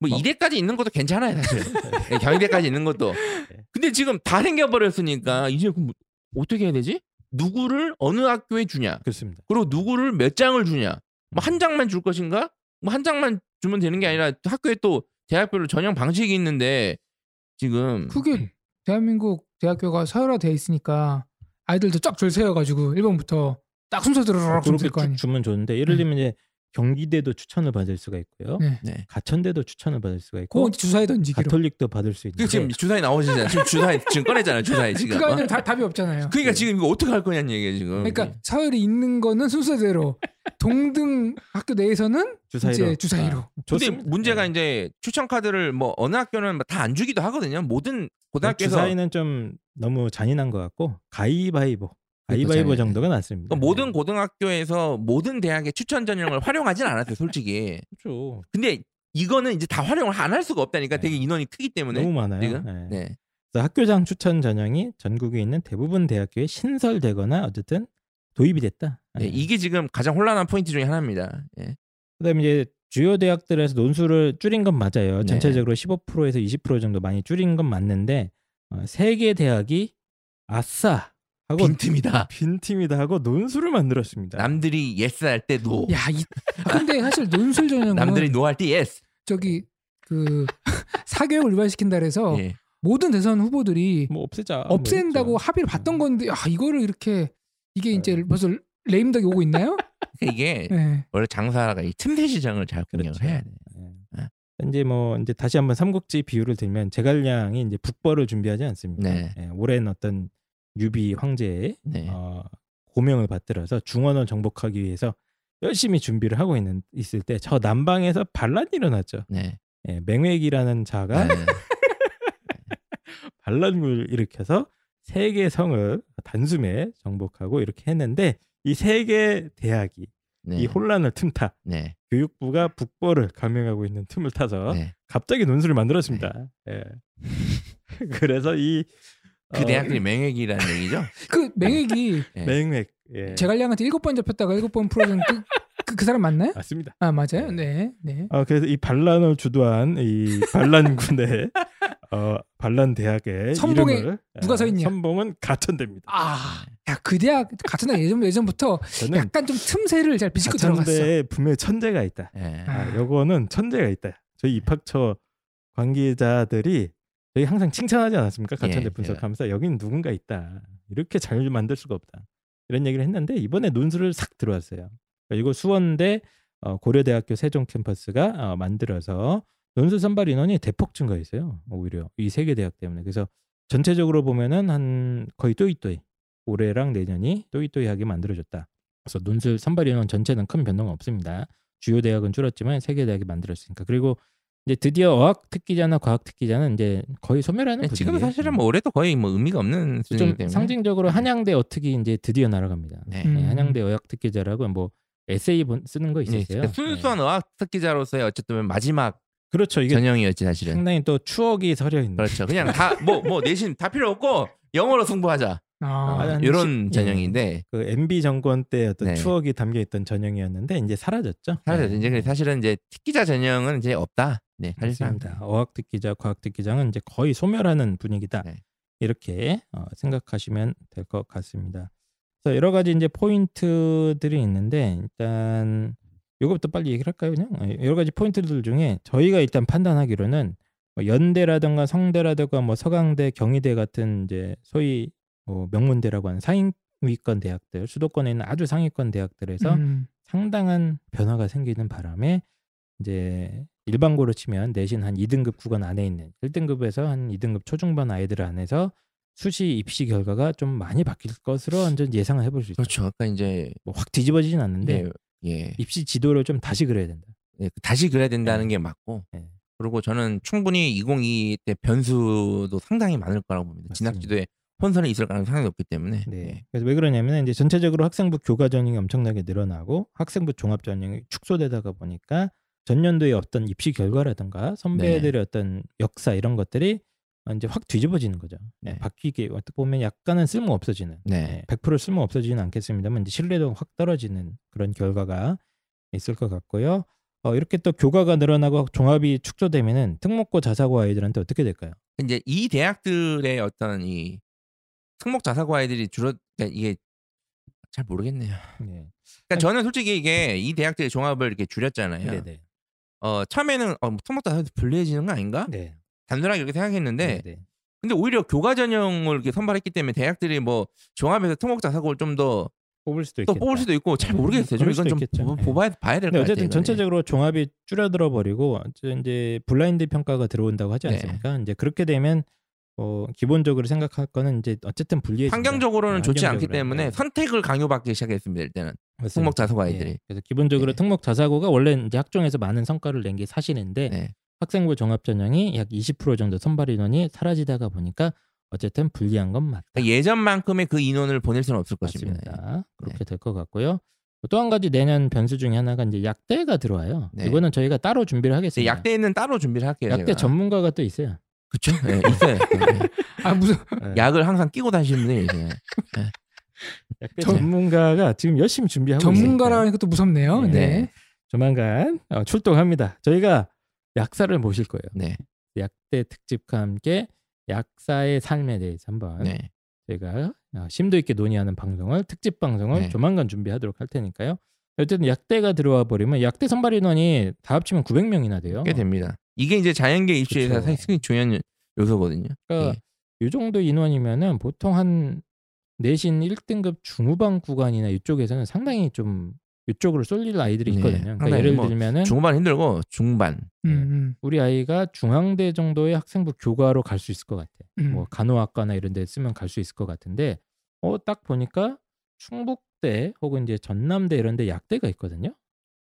뭐 뭐- 이대까지 있는 것도 괜찮아요 사실. 예, 경희대까지 있는 것도. 네. 근데 지금 다 생겨 버렸으니까 이제 그럼 뭐 어떻게 해야 되지? 누구를 어느 학교에 주냐? 그렇습니다. 그리고 누구를 몇 장을 주냐? 뭐 한 장만 줄 것인가? 뭐 한 장만 주면 되는 게 아니라 학교에 또 대학별로 전형 방식이 있는데 지금 그게 대한민국 대학교가 서열화돼 있으니까 아이들도 쫙 줄 세워가지고 1번부터 딱 순서대로 쫙 그렇게 줄 거 아니에요. 쭉 주면 좋은데 예를 네. 들면 이제 경기대도 추천을 받을 수가 있고요. 네. 네. 가천대도 추천을 받을 수가 있고 주사에 던지기로. 가톨릭도 받을 수그 있는데 지금 주사위 나오시잖아요. 지금 주사위 지금 꺼내잖아요. 주사위 지금. 그거 어? 아니면 다, 답이 없잖아요. 그러니까 지금 이거 어떻게 할 거냐는 얘기예요 지금. 그러니까 서열이 있는 거는 순서대로 동등 학교 내에서는 주사위로. 이제 주사위로. 아, 근데. 문제가 네. 이제 추천 카드를 뭐 어느 학교는 다 안 주기도 하거든요. 모든 고등학교에서 주사위는 좀 너무 잔인한 것 같고 가위바위보 잔인해. 정도가 낫습니다. 그러니까 모든 고등학교에서 모든 대학의 추천 전형을 활용하진 않았어요, 솔직히. 그렇죠. 근데 이거는 이제 다 활용을 안 할 수가 없다니까 네. 되게 인원이 크기 때문에. 너무 많아요. 지금? 네. 네. 그래서 학교장 추천 전형이 전국에 있는 대부분 대학교에 신설되거나 어쨌든 도입이 됐다. 네, 이게 지금 가장 혼란한 포인트 중에 하나입니다. 예. 그다음에 이제 주요 대학들에서 논술을 줄인 건 맞아요. 네. 전체적으로 15%에서 20% 정도 많이 줄인 건 맞는데 어, 세개 대학이 아싸 하고 빈틈이다. 빈틈이다 하고 논술을 만들었습니다. 남들이 예스 할 때 노. 야, 이, 아, 근데 사실 논술 전형은 남들이 노 할 때 예스. 저기 그 사교육을 유발시킨다 그래서 예. 모든 대선 후보들이 뭐 없애자. 없앤다고 뭐 합의를 봤던 음. 건데 아 이거를 이렇게 이게 이제 벌써 레임덕이 오고 있나요? 이게 네. 원래 장사가 이 틈새 시장을 잘 공략을 그렇죠. 해야 돼. 예. 이제 뭐 이제 다시 한번 삼국지 비유를 들면 제갈량이 이제 북벌을 준비하지 않습니까? 네. 예, 오랜 어떤 유비 황제의 네. 어, 고명을 받들어서 중원을 정복하기 위해서 열심히 준비를 하고 있는 있을 때 저 남방에서 반란이 일어났죠. 네. 예, 맹획이라는 자가 네. 반란을 일으켜서 세계 성을 단숨에 정복하고 이렇게 했는데 이 세계 대학이 네. 이 혼란을 틈타 네. 교육부가 북벌을 감행하고 있는 틈을 타서 네. 갑자기 논술을 만들었습니다. 예. 그래서 이 그 어, 대학들이 맹획이라는 얘기죠. 그 맹획이 네. 맹획 예. 제갈량한테 일곱 번 잡혔다가 일곱 번 풀어준 그, 그, 그 사람 맞나요? 맞습니다. 아 맞아요. 네, 네. 어, 그래서 이 반란을 주도한 이 반란군의 어, 반란 대학의 선봉에 이름을 누가 서 어, 있냐? 선봉은 가천대입니다. 아, 야 그 대학 같은 대 예전 예전부터 약간 좀 틈새를 잘 비집고 들어갔어. 가천대에 분명히 천재가 있다. 네. 아. 아, 요거는 천재가 있다. 저희 입학처 관계자들이 저희 항상 칭찬하지 않았습니까? 가천대 예, 분석하면서 여기는 누군가 있다. 이렇게 잘 만들 수가 없다. 이런 얘기를 했는데 이번에 논술을 싹 들어왔어요. 그러니까 이거 수원대 어, 고려대학교 세종 캠퍼스가 어, 만들어서 논술 선발 인원이 대폭 증가했어요. 오히려 이 세 개 대학 때문에. 그래서 전체적으로 보면은 한 거의 또이또이 올해랑 내년이 또이또이하게 만들어졌다. 그래서 논술 선발 인원 전체는 큰 변동은 없습니다. 주요 대학은 줄었지만 세 개 대학이 만들었으니까. 그리고 이제 드디어 어학 특기자나 과학 특기자는 이제 거의 소멸하는 네, 지금. 사실은 뭐 올해도 거의 뭐 의미가 없는 좀 때문에 상징적으로 한양대 어특이 이제 드디어 날아갑니다. 네. 음. 네, 한양대 어학 특기자라고 뭐 에세이 본- 쓰는 거 네, 있었어요. 그러니까 순수한 어학 특기자로서의 어쨌든 마지막 그렇죠. 이게 전형이었지 사실은. 상당히 또 추억이 서려 있는. 그렇죠. 그냥 다 뭐뭐 내신 다 필요 없고 영어로 승부하자 아, 아, 이런 시- 전형인데 그 MB 정권 때 어떤 네. 추억이 담겨 있던 전형이었는데 이제 사라졌죠. 사실 네. 이제 사실은 이제 특기자 전형은 이제 없다. 네, 사실상 맞습니다. 어학 특 기자, 과학 특기자는 이제 거의 소멸하는 분위기다. 네. 이렇게 어, 생각하시면 될 것 같습니다. 그래서 여러 가지 이제 포인트들이 있는데 일단 이것부터 빨리 얘기를 할까요? 그냥 어, 여러 가지 포인트들 중에 저희가 일단 판단하기로는 뭐 연대라든가 성대라든가 뭐 서강대, 경희대 같은 이제 소위 뭐 명문대라고 하는 상위권 대학들, 수도권에 있는 아주 상위권 대학들에서 음, 상당한 변화가 생기는 바람에 이제 일반고로 치면 내신 한 2등급 구간 안에 있는 1등급에서 한 2등급 초중반 아이들 안에서 수시 입시 결과가 좀 많이 바뀔 것으로 완전 예상을 해볼 수 있죠. 그렇죠. 아까 이제 뭐 확 뒤집어지진 않는데 예, 예. 입시 지도를 좀 다시 그려야 된다. 예, 다시 그래야 된다는 게 맞고 네. 그리고 저는 충분히 2022 때 변수도 상당히 많을 거라고 봅니다. 맞습니다. 진학지도에 혼선이 있을 가능성이 상당히 높기 때문에 네. 예. 그래서 왜 그러냐면 이제 전체적으로 학생부 교과 전형이 엄청나게 늘어나고 학생부 종합 전형이 축소되다가 보니까 전년도의 어떤 입시 결과라든가 선배들의 어떤 역사 이런 것들이 이제 확 뒤집어지는 거죠. 네. 바뀌게 어떻게 보면 약간은 쓸모 없어지는. 네. 100% 쓸모 없어지지는 않겠습니다만 이제 신뢰도가 확 떨어지는 그런 결과가 있을 것 같고요. 어, 이렇게 또 교과가 늘어나고 종합이 축소되면은 특목고 자사고 아이들한테 어떻게 될까요? 이제 이 대학들의 어떤 이 특목 자사고 아이들이 줄어 그러니까 이게 잘 모르겠네요. 네. 그러니까 저는 솔직히 이게 이 대학들의 종합을 이렇게 줄였잖아요. 네네. 어 처음에는 어, 뭐 특목 자사고 불리해지는 거 아닌가? 네. 단순하게 이렇게 생각했는데 네네. 근데 오히려 교과 전형을 이렇게 선발했기 때문에 대학들이 뭐 종합에서 특목 자 사고를 좀더또 뽑을 수도 있겠다. 뽑을 수도 있고 잘 네. 모르겠어요. 좀 이건 좀 있겠죠. 보- 네. 봐야 될 것 같아요. 어쨌든. 전체적으로 종합이 줄어들어 버리고 이제 블라인드 평가가 들어온다고 하지 네. 않습니까? 이제 그렇게 되면 어, 기본적으로 생각할 거는 이제 어쨌든 불리해. 환경적으로는 좋지 않기 때문에 선택을 강요받기 시작했습니다. 일단은 특목 자사고 아이들이. 예. 그래서 기본적으로 네. 특목 자사고가 원래 이제 학종에서 많은 성과를 낸 게 사실인데 네. 학생부 종합 전형이 약 20% 정도 선발 인원이 사라지다가 보니까 어쨌든 불리한 건 맞다. 그러니까 예전만큼의 그 인원을 보낼 수는 없을 것입니다. 맞습니다. 그렇게 될 것 같고요. 또 한 가지 내년 변수 중에 하나가 이제 약대가 들어와요. 네. 이거는 저희가 따로 준비를 하겠습니다. 약대는 따로 준비를 할게요. 약대 제가. 전문가가 또 있어요. 그쵸? 네, 있어요. 네. 아 무슨 네. 약을 항상 끼고 다니시는 분이 계세요. 전- 전문가가 지금 열심히 준비하고 있어요. 전문가라는 것도 무섭네요. 네. 네. 조만간 어, 출동합니다. 저희가 약사를 모실 거예요. 네. 약대 특집과 함께 약사의 삶에 대해서 한번 네. 제가 어, 심도 있게 논의하는 방송을 특집 방송을 네. 조만간 준비하도록 할 테니까요. 어쨌든 약대가 들어와 버리면 약대 선발 인원이 다 합치면 900명이나 돼요. 꽤 됩니다. 이게 이제 자연계 입시에서 그쵸. 상당히 중요한 요소거든요. 그러니까 예. 이 정도 인원이면은 보통 한 내신 1등급 중후반 구간이나 이쪽에서는 상당히 좀 이쪽으로 쏠릴 아이들이 네, 있거든요. 그러니까 예를 뭐 들면은 중반 힘들고 중반. 음, 음, 우리 아이가 중앙대 정도의 학생부 교과로 갈 수 있을 것 같아. 음. 뭐 간호학과나 이런 데 쓰면 갈 수 있을 것 같은데 어 딱 보니까 충북대 혹은 이제 전남대 이런 데 약대가 있거든요.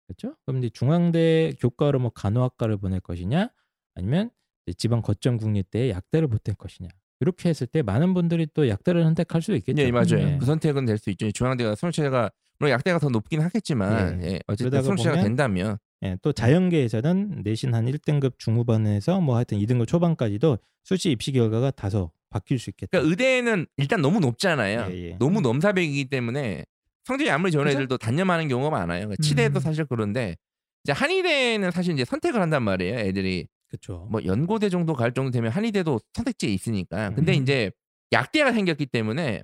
그렇죠? 그럼 이제 중앙대 교과로 뭐 간호학과를 보낼 것이냐 아니면 지방 거점 국립대에 약대를 보낼 것이냐. 이렇게 했을 때 많은 분들이 또 약대를 선택할 수도 있겠죠. 예, 맞아요. 네. 그 선택은 될 수 있죠. 중앙대가 선출체가 물론 약대가 더 높긴 하겠지만 예. 예, 어쨌든 보면 된다면 예, 또 자연계에서는 내신 한 1등급 중후반에서 뭐 하여튼 2등급 초반까지도 수시 입시 결과가 다소 바뀔 수 있겠다. 그러니까 의대는 일단 너무 높잖아요. 예, 예. 너무 넘사벽이기 때문에 성적이 아무리 좋은 그죠? 애들도 단념하는 경우가 많아요. 그러니까 치대도 음. 사실 그런데 이제 한의대는 사실 이제 선택을 한단 말이에요. 애들이 그렇죠. 뭐 연고대 정도 갈 정도 되면 한의대도 선택지에 있으니까. 근데 음. 이제 약대가 생겼기 때문에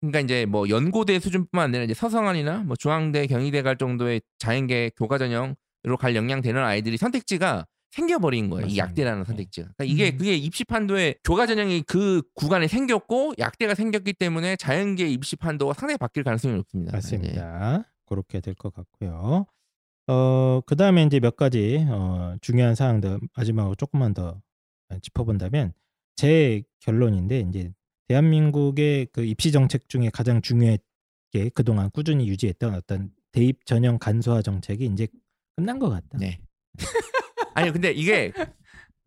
그러니까 이제 뭐 연고대 수준뿐만 아니라 이제 서성한이나 뭐 중앙대, 경희대 갈 정도의 자연계 교과 전형으로 갈 역량 되는 아이들이 선택지가 생겨버린 거예요. 이 맞습니다. 약대라는 네. 선택지가. 그러니까 이게 음. 그게 입시 판도에 교과 전형이 그 구간에 생겼고 약대가 생겼기 때문에 자연계 입시 판도가 상당히 바뀔 가능성이 높습니다. 예. 맞습니다. 그렇게 될 것 같고요. 어, 그 다음에 이제 몇 가지 어, 중요한 사항들 마지막으로 조금만 더 짚어본다면 제 결론인데 이제 대한민국의 그 입시 정책 중에 가장 중요하게 그동안 꾸준히 유지했던 어떤 대입 전형 간소화 정책이 이제 끝난 것 같다. 네. 아니 근데 이게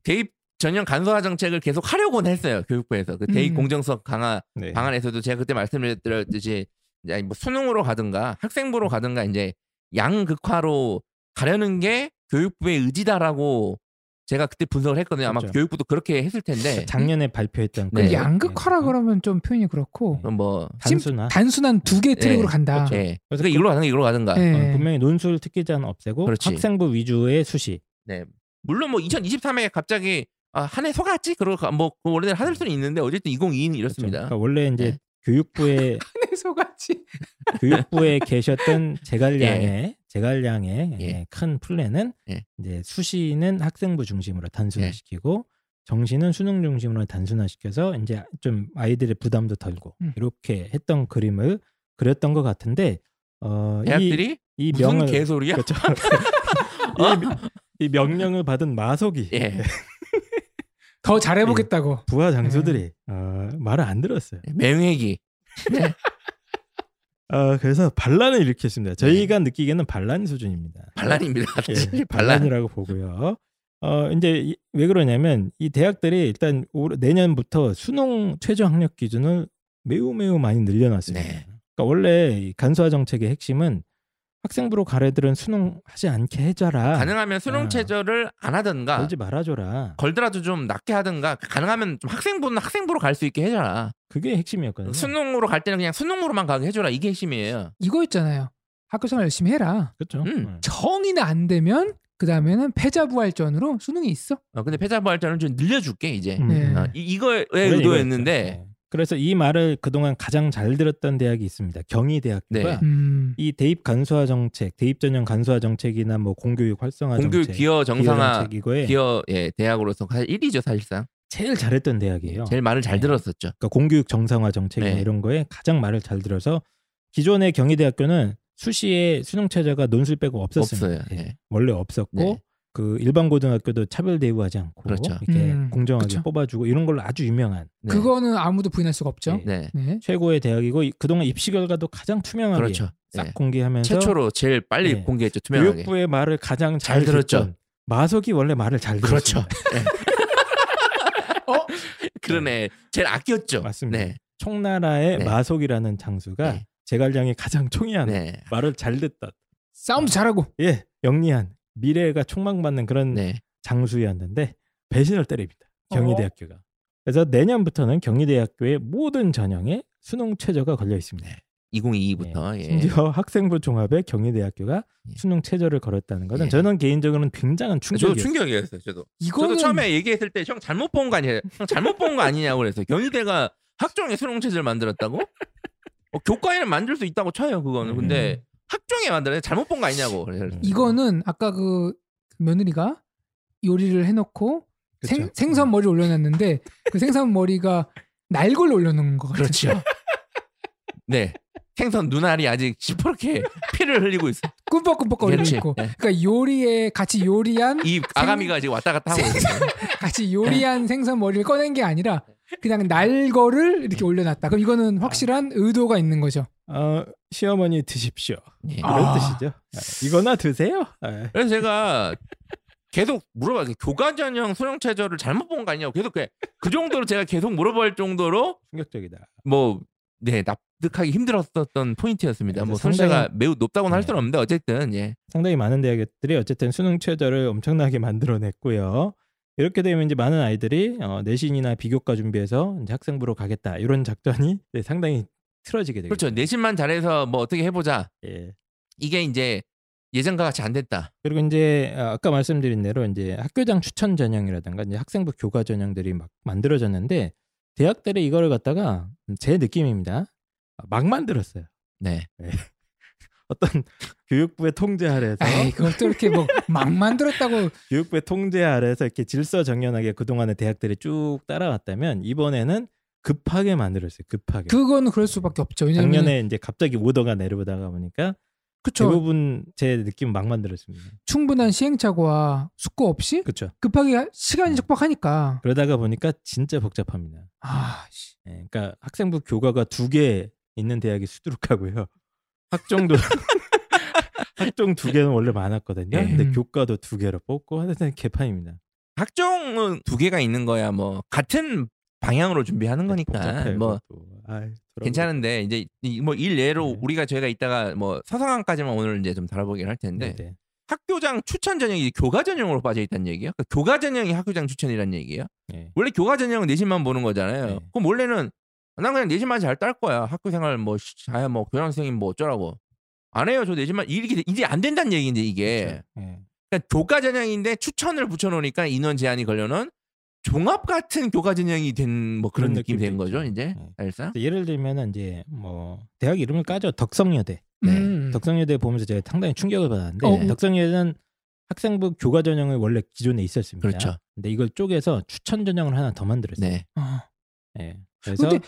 대입 전형 간소화 정책을 계속 하려고는 했어요 교육부에서 그 대입 음. 공정성 강화 네. 방안에서도 제가 그때 말씀드렸듯이 이제 뭐 수능으로 가든가 학생부로 가든가 이제 양극화로 가려는 게 교육부의 의지다라고 제가 그때 분석을 했거든요. 아마 그렇죠. 교육부도 그렇게 했을 텐데 작년에 발표했던 네. 그 양극화라 그러면 좀 표현이 그렇고 뭐 단순화. 단순한 두 개의 트랙으로 네, 간다. 그렇죠. 예. 그래서 그러니까 이걸로 가든가 이걸로 가든가. 네. 어, 분명히 논술 특기자는 없애고 그렇지. 학생부 위주의 수시. 네. 물론 뭐 2023에 갑자기 아, 한 해 속았지. 그러고 가- 뭐 원래는 하을 수는 있는데 어쨌든 2022는 그렇죠. 이렇습니다. 그러니까 원래 이제 네. 교육부에 내 소같이. 교육부에 계셨던 제갈량의 제갈량의 예. 예, 큰 플랜은 예. 이제 수시는 학생부 중심으로 단순화시키고 정시는 수능 중심으로 단순화시켜서 이제 좀 아이들의 부담도 덜고 음. 이렇게 했던 그림을 그렸던 것 같은데 어, 대학들이 이, 이 무슨 명을 개소리야? 그렇죠. 어? 이, 이 명령을 받은 마속이 예. 더 잘해보겠다고. 부하 장수들이 어, 말을 안 들었어요. 맹획이. 어, 그래서 반란을 일으켰습니다. 저희가 느끼기에는 반란 수준입니다. 반란입니다. 예, 반란. 반란이라고 보고요. 어 이제 이- 왜 그러냐면 이 대학들이 일단 올 내년부터 수능 최저 학력 기준을 매우 매우 많이 늘려놨습니다. 네. 그러니까 원래 이 간소화 정책의 핵심은 학생부로 갈 애들은 수능 하지 않게 해줘라. 가능하면 수능 아. 체제를 안 하든가 걸지 말아줘라. 걸더라도 좀 낮게 하든가 가능하면 좀 학생부는 학생부로 갈 수 있게 해줘라. 그게 핵심이었거든요. 수능으로 갈 때는 그냥 수능으로만 가게 해줘라. 이게 핵심이에요. 이거 있잖아요. 학교 생활 열심히 해라. 그렇죠. 음. 정이나 안 되면 그 다음에는 패자부활전으로 수능이 있어. 어, 근데 패자부활전을 좀 늘려줄게 이제. 음. 네. 어, 이, 이거였죠. 네. 그래서 이 말을 그동안 가장 잘 들었던 대학이 있습니다. 경희대학교가 네. 음. 이 대입 간소화 정책, 대입 전형 간소화 정책이나 뭐 공교육 활성화 공교육 정책, 기여 정상화 정책 이거에 기여 예, 대학으로서 사실 1위죠 사실상. 제일 잘했던 대학이에요. 제일 말을 잘 네. 들었었죠. 그러니까 공교육 정상화 정책이나 네. 이런 거에 가장 말을 잘 들어서 기존의 경희대학교는 수시에 수능 체제가 논술 빼고 없었습니다. 없어요. 예. 예. 원래 없었고 네. 그 일반 고등학교도 차별 대우하지 않고 그렇죠. 이렇게 음, 공정하게 그렇죠. 뽑아주고 이런 걸로 아주 유명한 네. 그거는 아무도 부인할 수가 없죠. 네. 네. 최고의 대학이고 이- 그동안 입시 결과도 가장 투명하게 그렇죠. 싹 네. 공개하면서 최초로 제일 빨리 네. 공개했죠 투명하게. 교육부의 말을 가장 잘 잘, 들었죠. 마석이 원래 말을 잘 그렇죠. 들었습니다. 어? 그러네. 제일 아꼈죠. 맞습니다. 네. 총나라의 네. 마석이라는 장수가 네. 제갈량이 가장 총이한 네. 말을 잘 듣던 싸움도 잘하고. 예 영리한 미래가 촉망받는 그런 네. 장수였는데 배신을 때립니다. 어? 경희대학교가. 그래서 내년부터는 경희대학교의 모든 전형에 수능 최저가 걸려 있습니다. 2022부터 예. 예. 심지어 학생부 종합에 경희대학교가 예. 수능 최저를 걸었다는 것은 예. 저는 개인적으로는 굉장한 저도 충격이었어요. 충격이었어요. 저도. 이거는 저도 처음에 얘기했을 때 형 잘못 본 거 아니에요? 형 잘못 본 거 아니냐고 그랬어요. 경희대가 학종의 수능 체제를 만들었다고? 어, 교과에는 만들 수 있다고 쳐요 그거는. 근데 학종에 만들어 잘못 본 거 아니냐고. 이거는 아까 그 며느리가 요리를 해놓고 생, 그쵸. 생선 머리 올려놨는데 그 생선 머리가 날걸 올려놓은 거 같아요. 그렇죠. 네. 생선 눈알이 아직 시퍼렇게 피를 흘리고 있어. 꿈뻑꿈뻑 거리고 그렇지. 있고. 네. 그러니까 요리에 같이 요리한 이 아가미가 지금 왔다 갔다 하고 있어요. 같이 요리한 생선 머리를 꺼낸 게 아니라 그냥 날거를 이렇게 올려놨다. 그럼 이거는 확실한 의도가 있는 거죠. 어, 시어머니 드십시오. 예. 이런 아. 뜻이죠. 아, 이거나 드세요. 아, 그래서 제가 계속 물어봐요. 교과 전형 수능 체제를 잘못 본 거 아니냐고 계속 그, 그 정도로 제가 계속 물어볼 정도로 충격적이다. 뭐 네, 납득하기 힘들었었던 포인트였습니다. 뭐 상당히- 매우 높다고는 할 네. 수는 없는데 어쨌든 예. 상당히 많은 대학들이 어쨌든 수능 최저를 엄청나게 만들어냈고요. 이렇게 되면 이제 많은 아이들이 어, 내신이나 비교과 준비해서 이제 학생부로 가겠다 이런 작전이 네, 상당히 틀어지게 되죠. 그렇죠. 내신만 잘해서 뭐 어떻게 해보자. 예. 이게 이제 예전과 같이 안 됐다. 그리고 이제 아, 아까 말씀드린 대로 이제 학교장 추천 전형이라든가 이제 학생부 교과 전형들이 막 만들어졌는데 대학들이 이거를 갖다가 제 느낌입니다. 아, 막 만들었어요. 네. 어떤 교육부의 통제 아래에서 에이, 그것도 이렇게 뭐 막 만들었다고 교육부의 통제 아래에서 이렇게 질서정연하게 그동안의 대학들이 쭉 따라왔다면 이번에는 급하게 만들었어요. 급하게. 그거는 그럴 수밖에 없죠. 왜냐면 작년에 이제 갑자기 오더가 내려오다가 보니까 그쵸. 대부분 제 느낌 막 만들었습니다. 충분한 시행착오와 숙고 없이 그렇죠. 급하게 시간이 촉박하니까 그러다가 보니까 진짜 복잡합니다. 아, 씨. 예, 그러니까 학생부 교과가 두 개 있는 대학이 수두룩하고요. 학종도 학종 두 개는 원래 많았거든요. 예. 근데 음. 교과도 두 개로 뽑고 하여튼 개판입니다. 학종은 두 개가 있는 거야. 뭐 같은 방향으로 준비하는 거니까 복잡해요, 뭐. 아이, 괜찮은데 이제 뭐 일례로 네. 우리가 저희가 이따가 뭐 서성함까지만 오늘 이제 좀 다뤄보긴 할 거. 텐데 네, 네. 학교장 추천 전형이 교과 전형으로 빠져 있다는 얘기예요. 그러니까 교과 전형이 학교장 추천이라는 얘기예요. 예. 원래 교과 전형은 내신만 보는 거잖아요. 네. 그럼 원래는 난 그냥 내신만 잘 딸 거야. 학교 생활 뭐 자야 뭐 교장 선생님 뭐 어쩌라고 안 해요. 저 내신만 이렇게 이제 안 된다는 얘기인데 이게 예. 그러니까 교과 전형인데 추천을 붙여놓으니까 인원 제한이 걸려는 종합 같은 교과 전형이 된 뭐 그런 그런 느낌이 된 거죠. 이제 네. 예를 들면은 이제 뭐 대학 이름을 까죠. 덕성여대. 네. 음. 덕성여대 보면서 제가 상당히 충격을 받았는데 어. 덕성여대는 학생부 교과 전형을 원래 기존에 있었습니다. 그렇죠. 근데 이걸 쪼개서 추천 전형을 하나 더 만들었어요. 네. 어. 예. 그래서 근데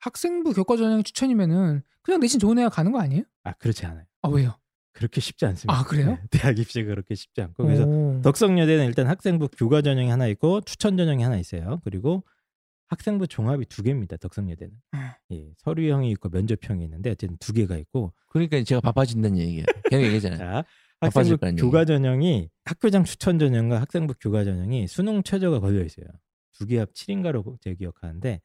학생부 교과 전형 추천이면은 그냥 내신 좋은 애가 가는 거 아니에요? 아 그렇지 않아요. 아 왜요? 그렇게 쉽지 않습니다. 아, 그래요? 네, 대학 입시가 그렇게 쉽지 않고 그래서 오. 덕성여대는 일단 학생부 교과 전형이 하나 있고 추천 전형이 하나 있어요. 그리고 학생부 종합이 두 개입니다. 덕성여대는. 음. 예, 서류형이 있고 면접형이 있는데 어쨌든 두 개가 있고 그러니까 제가 바빠진다는 얘기예요. 계속 얘기잖아요. 학생부 교과 전형이 학교장 추천 전형과 학생부 교과 전형이 수능 최저가 걸려 있어요. 두 개 합 7인가로 제가 기억하는데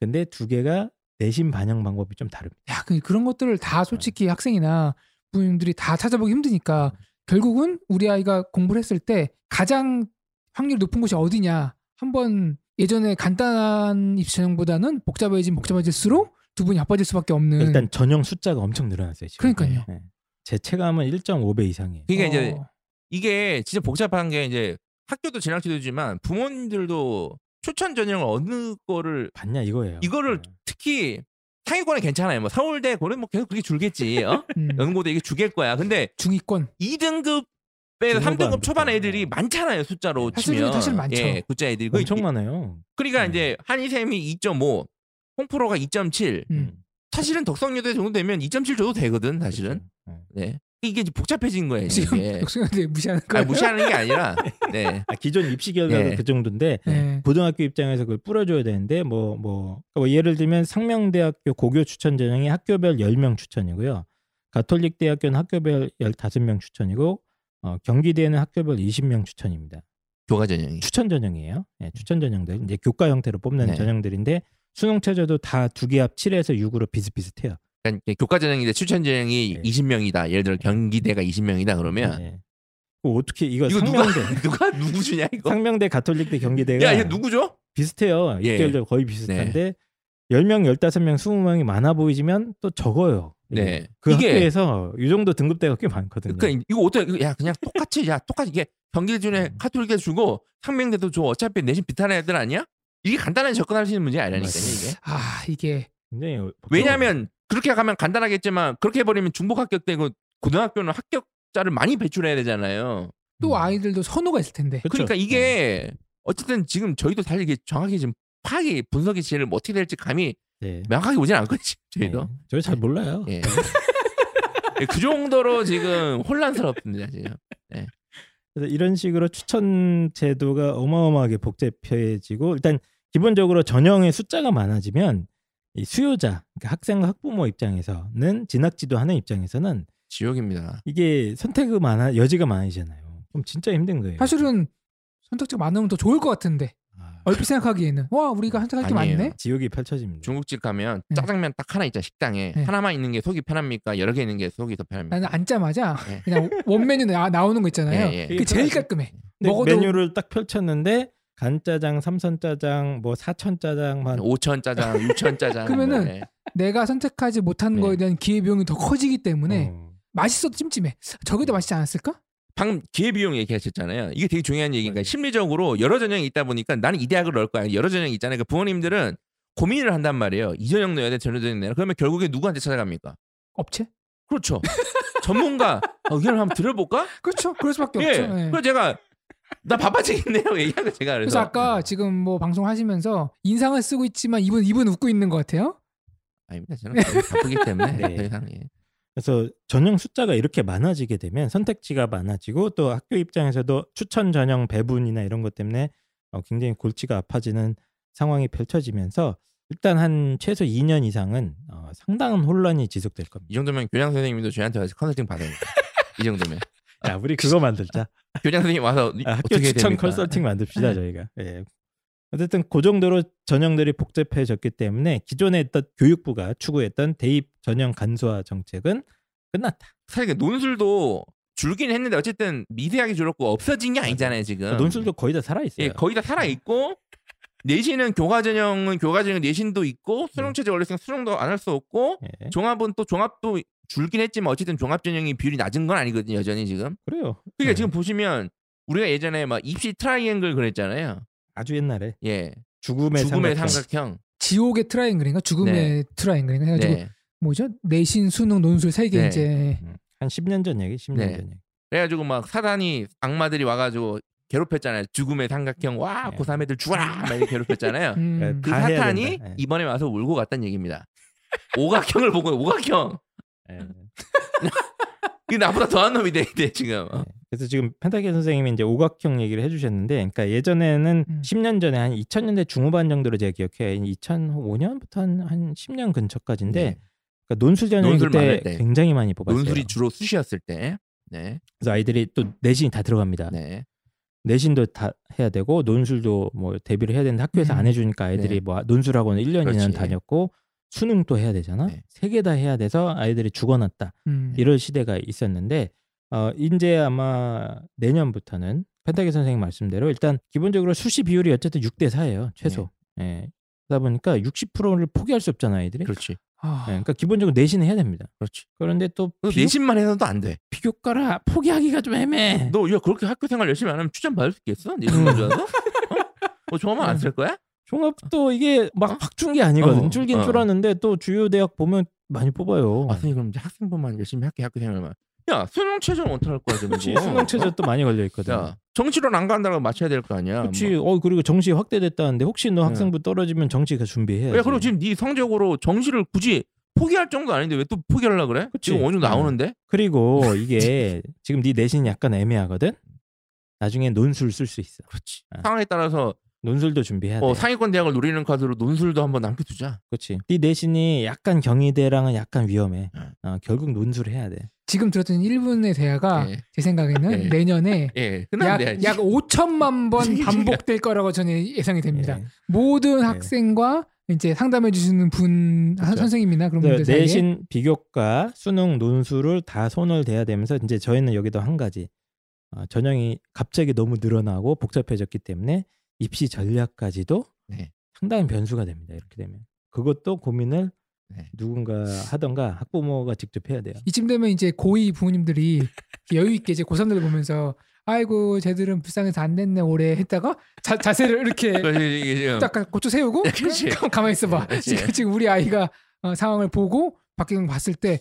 근데 두 개가 내신 반영 방법이 좀 다릅니다. 야, 그 그런 것들을 다 솔직히 학생이나 부모님들이 다 찾아보기 힘드니까 결국은 우리 아이가 공부를 했을 때 가장 확률 높은 곳이 어디냐 한번 예전에 간단한 입시 전형보다는 복잡해진 복잡해질수록 두 분이 바빠질 수밖에 없는 일단 전형 숫자가 엄청 늘어났어요. 지금. 음. 그러니까요. 네. 제 체감은 1.5배 이상이에요. 그러니까 이제 어, 이게 진짜 복잡한 게 이제 학교도 진학 지도지만 부모님들도 추천 전형을 어느 거를 봤냐 이거예요. 이거를 네. 특히 상위권은 괜찮아요. 뭐 서울대 고는 뭐 계속 그렇게 줄겠지. 어? 음, 연고도 이게 주길 거야. 근데 중위권 2등급에 중후반 3등급 초반 부터. 애들이 많잖아요. 숫자로 사실 치면. 사실 많죠. 예, 굿자 애들이. 그 엄청 이- 많아요. 그러니까 네. 이제 한이샘이 2.5, 홍프로가 2.7. 음. 사실은 덕성여대 정도 되면 2.7 줘도 되거든. 사실은. 그렇죠. 네. 네. 이게 이제 복잡해진 거예요. 지금 이게. 역순한테 무시하는 아, 거예요. 무시하는 게 아니라. 네. 아, 기존 입시 결과가 네. 그 정도인데 네. 고등학교 입장에서 그걸 뿌려줘야 되는데 뭐뭐 예를 들면 상명대학교 고교 추천 전형이 학교별 10명 추천이고요. 가톨릭 대학교는 학교별 15명 추천이고 어, 경기대는 학교별 20명 추천입니다. 교과 전형이. 추천 전형이에요. 예, 추천 전형들 이제 교과 형태로 뽑는 네. 전형들인데 수능 최저도 다 두 개 합 7에서 6으로 비슷비슷해요. 그러니까 교과 전형인데 추천 전형이 네. 20명이다. 예를 들어 경기대가 20명이다 그러면 예. 그 어떻게 이거, 이거 누가 상명대 누가 누구 주냐 이거? 상명대 가톨릭대 경기대가 야, 이거 누구죠? 비슷해요. 예. 입결도 거의 비슷한데 10명, 15명, 20명이 많아 보이지만 또 적어요. 이게. 네. 그 이게- 학교에서 이 정도 등급대가 꽤 많거든요. 그러니까 이거 어떻게 야 그냥 똑같이 야 똑같이 이게 경기대 중에 음. 카톨릭대 주고 상명대도 줘 어차피 내신 비슷한 애들 아니야? 이게 간단하게 접근할 수 있는 문제 아니라니까요. 이게. 아 이게 굉장히. 왜냐하면 그렇게 가면 간단하겠지만 그렇게 해버리면 중복 합격되고 고등학교는 합격자를 많이 배출해야 되잖아요. 또 음. 아이들도 선호가 있을 텐데 그쵸? 그러니까 이게 어쨌든 지금 저희도 사실 이게 정확히 지금 파악이 분석이 제일 어떻게 될지 감이 네. 명확하게 오진 않거든요. 저희도. 네. 저희 잘 몰라요. 예. 예, 그 정도로 지금 혼란스럽습니다 지금. 그래서 이런 식으로 추천 제도가 어마어마하게 복잡해지고 일단 기본적으로 전형의 숫자가 많아지면 이 수요자, 그러니까 학생과 학부모 입장에서는 진학 지도 하는 입장에서는 지옥입니다. 이게 선택이 많아 여지가 많아지잖아요. 그럼 진짜 힘든 거예요. 사실은 선택지가 많으면 더 좋을 것 같은데 아, 얼핏 생각하기에는 와 우리가 선택할 게 아니에요. 많네 지옥이 펼쳐집니다. 중국집 가면 네. 짜장면 딱 하나 있잖아 식당에 네. 하나만 있는 게 속이 편합니까? 여러 개 있는 게 속이 더 편합니까? 나는 앉자마자 네. 그냥 원 메뉴 나, 나오는 거 있잖아요 예, 예. 그게 제일 깔끔해 먹어도- 메뉴를 딱 펼쳤는데 간짜장, 삼선짜장, 뭐 사천짜장만 5천 짜장, 6천 짜장. 그러면은 뭐, 예. 내가 선택하지 못한 네. 거에 대한 기회 비용이 더 커지기 때문에 어, 맛있어도 찜찜해 저게 더 맛있지 않았을까? 방금 기회비용 얘기하셨잖아요. 이게 되게 중요한 얘기니까 맞아요. 심리적으로 여러 전형이 있다 보니까 나는 이 대학을 넣을 거야. 여러 전형이 있잖아요. 그 부모님들은 고민을 한단 말이에요. 이 전형 넣어야 돼, 저런 전형 넣어야 돼. 그러면 결국에 누구한테 찾아갑니까? 업체? 그렇죠. 전문가 어, 의견을 한번 들어볼까? 그렇죠 그럴 수밖에 예. 없죠 예. 그래서 제가 나 바빠지겠네요. 얘기한 거 제가 그래서 그래서. 아까 지금 뭐 방송하시면서 인상을 쓰고 있지만 입은 입은 웃고 있는 것 같아요 아닙니다. 저는 바쁘기 때문에 네. 더 이상 예. 그래서 전형 숫자가 이렇게 많아지게 되면 선택지가 많아지고 또 학교 입장에서도 추천 전형 배분이나 이런 것 때문에 어, 굉장히 골치가 아파지는 상황이 펼쳐지면서 일단 한 최소 2년 이상은 어, 상당한 혼란이 지속될 겁니다. 이 정도면 교장 선생님도 저희한테 와서 컨설팅 받아요. 이 정도면 야, 우리 그거 만들자. 교장 선생님 와서 아, 학교 어떻게 추천 됩니까? 컨설팅 만듭시다 저희가. 예. 어쨌든 그 정도로 전형들이 복잡해졌기 때문에 기존에 있던 교육부가 추구했던 대입 전형 간소화 정책은 끝났다. 사실 그 논술도 줄긴 했는데 어쨌든 미세하게 줄었고 없어진 게 아니잖아요 지금. 논술도 거의 다 살아 있어요. 예, 거의 다 살아 있고 내신은 교과 전형은 교과 전형 내신도 있고 수능 체제 원래 있으면 수능도 안 할 수 없고 예. 종합은 또 종합도 줄긴 했지만 어쨌든 종합 전형이 비율이 낮은 건 아니거든요 여전히 지금. 그래요. 그러니까 예. 지금 보시면 우리가 예전에 막 입시 트라이앵글 그랬잖아요. 아주 옛날에 예, 죽음의, 죽음의 삼각형. 삼각형. 지옥의 트라이앵글인가 죽음의 트라이앵글인가 해가지고 네. 뭐죠 내신 수능 논술 세개 네. 이제 음, 한 10년 전 얘기, 10년 네. 전 얘기. 그래가지고 막 사탄이 악마들이 와가지고 괴롭혔잖아요. 죽음의 삼각형 와 네. 고3 애들 죽어라 막 이렇게 괴롭혔잖아요. 음, 그다 해야 사탄이. 네. 이번에 와서 울고 갔다는 얘기입니다. 오각형을 보고 오각형. 예. 이 나보다 더한 놈이 돼, 돼 지금. 어. 네. 그래서 지금 펜타키 선생님이 이제 오각형 얘기를 해주셨는데, 그러니까 예전에는 음. 10년 전에 한 2000년대 중후반 정도로 제가 기억해요. 2005년부터 한, 한 10년 근처까지인데, 네. 그러니까 논술 전형이 논술 그때 많을 때. 굉장히 많이 뽑았어요. 논술이 주로 수시였을 때. 네, 그래서 아이들이 또 내신이 다 들어갑니다. 네, 내신도 다 해야 되고 논술도 뭐 대비를 해야 되는데 학교에서 음. 안 해주니까 아이들이 네. 뭐 논술학원 1년, 그렇지. 2년 다녔고 수능도 해야 되잖아. 네. 세개 다 해야 돼서 아이들이 죽어났다. 음. 이럴 시대가 있었는데 어 이제 아마 내년부터는 펜타기 선생님 말씀대로 일단 기본적으로 수시 비율이 어쨌든 6대 4예요 최소. 예. 그러다 보니까 60%를 포기할 수 없잖아 아이들이. 그렇죠. 예, 아, 그러니까 기본적으로 내신을 해야 됩니다. 그렇지. 그런데 또그 비교, 내신만 해서도 안 돼. 비교과라 포기하기가 좀 애매해. 너야 그렇게 학교 생활 열심히 안 하면 추천 받을 수 있겠어? 내신 먼저서? 어? 뭐 종합만 안 쓸 거야? 종합도 이게 막 어? 확준 게 아니거든. 어, 줄긴 어. 줄었는데 또 주요 대학 보면 많이 뽑아요. 아, 선생님 그럼 이제 학생부만 열심히 할게 학교 생활만. 야 수능 최저는 어떡할 거야 지금? 수능 최저 또 많이 걸려 있거든. 야 정치론 안 간다고 맞춰야 될 거 아니야. 그렇지. 뭐. 어 그리고 정시 확대됐다는데 혹시 너 네. 학생부 떨어지면 정시가 준비해야지. 야 그리고 지금 네 성적으로 정시를 굳이 포기할 정도 아닌데 왜 또 포기하려 그래? 그치. 지금 어느 정도 음. 나오는데? 그리고 이게 지금 네 내신이 약간 애매하거든. 나중에 논술 쓸 수 있어. 그렇지. 아. 상황에 따라서 논술도 준비해야 어, 돼. 상위권 대학을 노리는 카드로 논술도 한번 남겨두자. 그렇지. 네 내신이 약간 경희대랑은 약간 위험해. 네. 어, 결국 논술을 해야 돼. 지금 들었던 1분의 대화가 예. 제 생각에는 예. 내년에 예, 약. 약 5천만 번 반복될 거라고 저는 예상이 됩니다. 예. 모든 네. 학생과 이제 상담해 주시는 분한 그렇죠. 선생님이나 그런 그래서 분들 사이에 내신 비교과 수능 논술을 다 손을 대야 되면서 이제 저희는 여기도 한 가지 어, 전형이 갑자기 너무 늘어나고 복잡해졌기 때문에 입시 전략까지도 네. 상당한 변수가 됩니다. 이렇게 되면 그것도 고민을 네. 누군가 하던가 학부모가 직접 해야 돼요. 이쯤 되면 이제 고2 부모님들이 여유 있게 이제 고3들 보면서 아이고 쟤들은 불쌍해서 안 됐네 올해 했다가 자, 자세를 이렇게 딱 고쳐 세우고. 가- 가만히 있어봐. 그치. 지금, 지금 우리 아이가 어, 상황을 보고 박경영 봤을 때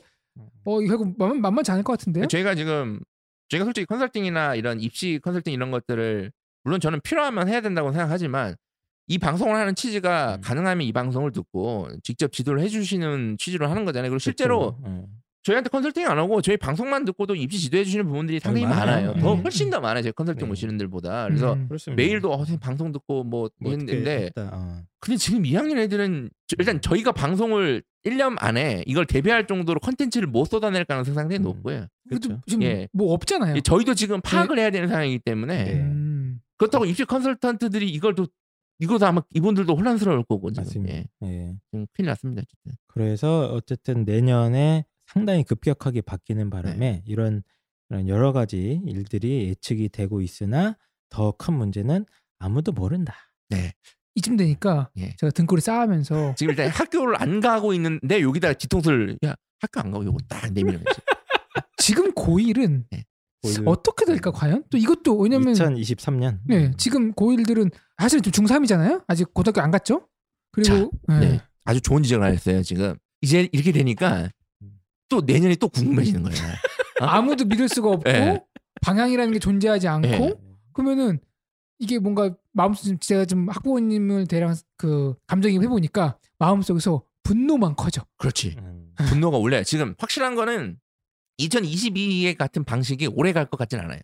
어, 이거 결국 만, 만만치 않을 것 같은데요? 저희가 지금 저희가 솔직히 컨설팅이나 이런 입시 컨설팅 이런 것들을 물론 저는 필요하면 해야 된다고 생각하지만 이 방송을 하는 취지가 음. 가능하면 이 방송을 듣고 직접 지도를 해주시는 취지로 하는 거잖아요. 그리고 실제로. 어. 저희한테 컨설팅 안 하고 저희 방송만 듣고도 입시 지도해 주시는 부분들이 상당히 많아요. 많아요. 더 음. 훨씬 더 많아요. 제 컨설팅 네. 오시는 분들보다. 그래서 음. 매일도 어, 방송 듣고 뭐, 뭐 했는데 했다. 어. 근데 지금 2학년 애들은 저- 일단 저희가 방송을 1년 안에 이걸 대비할 정도로 컨텐츠를 못 쏟아낼 가능성이 상당히 음. 높고요. 그렇죠. 지금 예. 뭐 없잖아요. 예, 저희도 지금 파악을 해야 되는 상황이기 때문에 네. 음. 그렇다고 입시 컨설턴트들이 이걸 또 이거도 아마 이분들도 혼란스러울 거고 지금 맞습니다. 예, 예. 지금 큰일 났습니다. 어쨌든. 그래서 어쨌든 내년에 상당히 급격하게 바뀌는 바람에 네. 이런, 이런 여러 가지 일들이 예측이 되고 있으나 더 큰 문제는 아무도 모른다. 네. 이쯤 되니까 예. 제가 등골이 싸하면서 지금 일단 학교를 안 가고 있는데 여기다가 뒤통수를 야 학교 안 가고 이거 딱 거지. 지금 고1은 고1 어떻게 될까 과연? 또 이것도 왜냐면 2023년. 네, 지금 고1들은 사실 좀 중3이잖아요. 아직 고등학교 안 갔죠? 그리고 네. 네. 아주 좋은 지적을 하셨어요. 지금 이제 이렇게 되니까 또 내년에 또 궁금해지는 거예요. 아무도 믿을 수가 없고 네. 방향이라는 게 존재하지 않고 네. 그러면은 이게 뭔가 마음속 제가 좀 학부모님을 대랑 그 감정이 해보니까 마음속에서 분노만 커져. 그렇지. 음. 분노가 올라요. 지금 확실한 거는 2022의 같은 방식이 오래 갈 것 같진 않아요.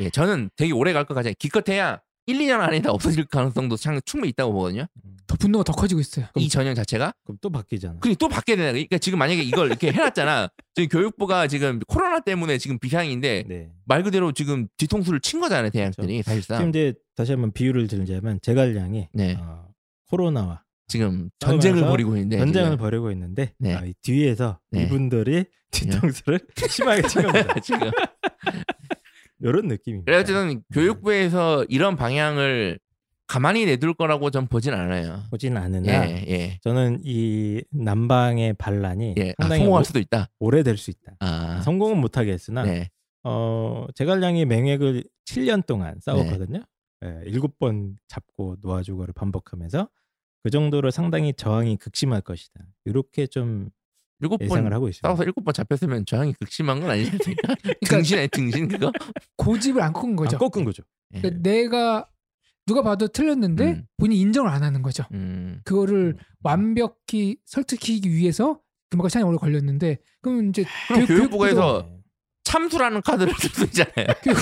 예, 저는 되게 오래 갈 것 같아요. 기껏해야 1, 2년 안에 다 없어질 가능성도 참 충분히 있다고 보거든요. 더 분노가 더 커지고 있어요. 이 전형 자체가. 그럼 또 바뀌잖아. 그리고 또 바뀌어야 되나? 그러니까 지금 만약에 이걸 이렇게 해놨잖아. 지금 교육부가 지금 코로나 때문에 지금 비상인데 네. 말 그대로 지금 뒤통수를 친 거잖아요. 대학들이 지금 사실상. 이제 다시 한번 비유를 들자면 제갈량이 네. 어, 코로나와 지금 전쟁을 벌이고 있는데 전쟁을 지금. 벌이고 있는데 네. 아, 이 뒤에서 네. 이분들이 뒤통수를 심하게 친 겁니다. 지금 이런 느낌입니다. 그래 어쨌든 교육부에서 이런 방향을 가만히 내둘 거라고 전 보진 않아요. 보지는 않으나 예, 예. 저는 이 남방의 반란이 예. 아, 성공할 오, 수도 있다. 오래될 수 있다. 아, 성공은 못하겠으나 네. 어, 제갈량이 맹액을 7년 동안 싸웠거든요. 예, 7번 잡고 놓아주고를 반복하면서 그 정도로 상당히 저항이 극심할 것이다. 이렇게 좀 일곱 예상을 번 하고 있습니다. 싸워서 일곱 번 잡혔으면 저항이 극심한 건 아니지 않습니까? 등신에 등신 그거. 고집을 안 꺾은 거죠. 안 꺾은 거죠. 예. 그러니까 내가 누가 봐도 틀렸는데 음. 본인이 인정을 안 하는 거죠. 음. 그거를 완벽히 설득하기 위해서 그만큼 시간이 오래 걸렸는데 그럼 이제 그럼 교육- 교육부에서 네. 참수라는 카드를 쓸수 있잖아요. 교육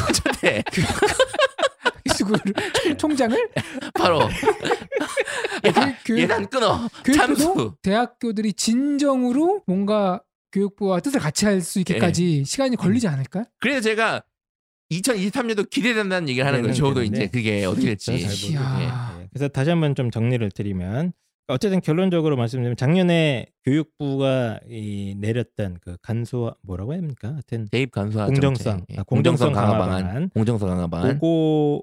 부 네, 그거를 총장을 바로 야, 교육- 예산 끊어. 교육부도 참수. 대학교들이 진정으로 뭔가 교육부와 뜻을 같이 할 수 있게까지 예. 시간이 걸리지 않을까? 그래서 제가 2023년도 기대된다는 얘기를 하는 거예요. 저도 이제 그게 어떻게 될지. 모르겠어요. 이야. 예, 예. 그래서 다시 한번 좀 정리를 드리면 어쨌든 결론적으로 말씀드리면 작년에 교육부가 이 내렸던 그 간소 뭐라고 해야 합니까? 하여튼 대입 간소화 공정성, 정책. 예, 아, 공정성 공정성 강화 방안. 공정성 강화 방안. 그거에 어,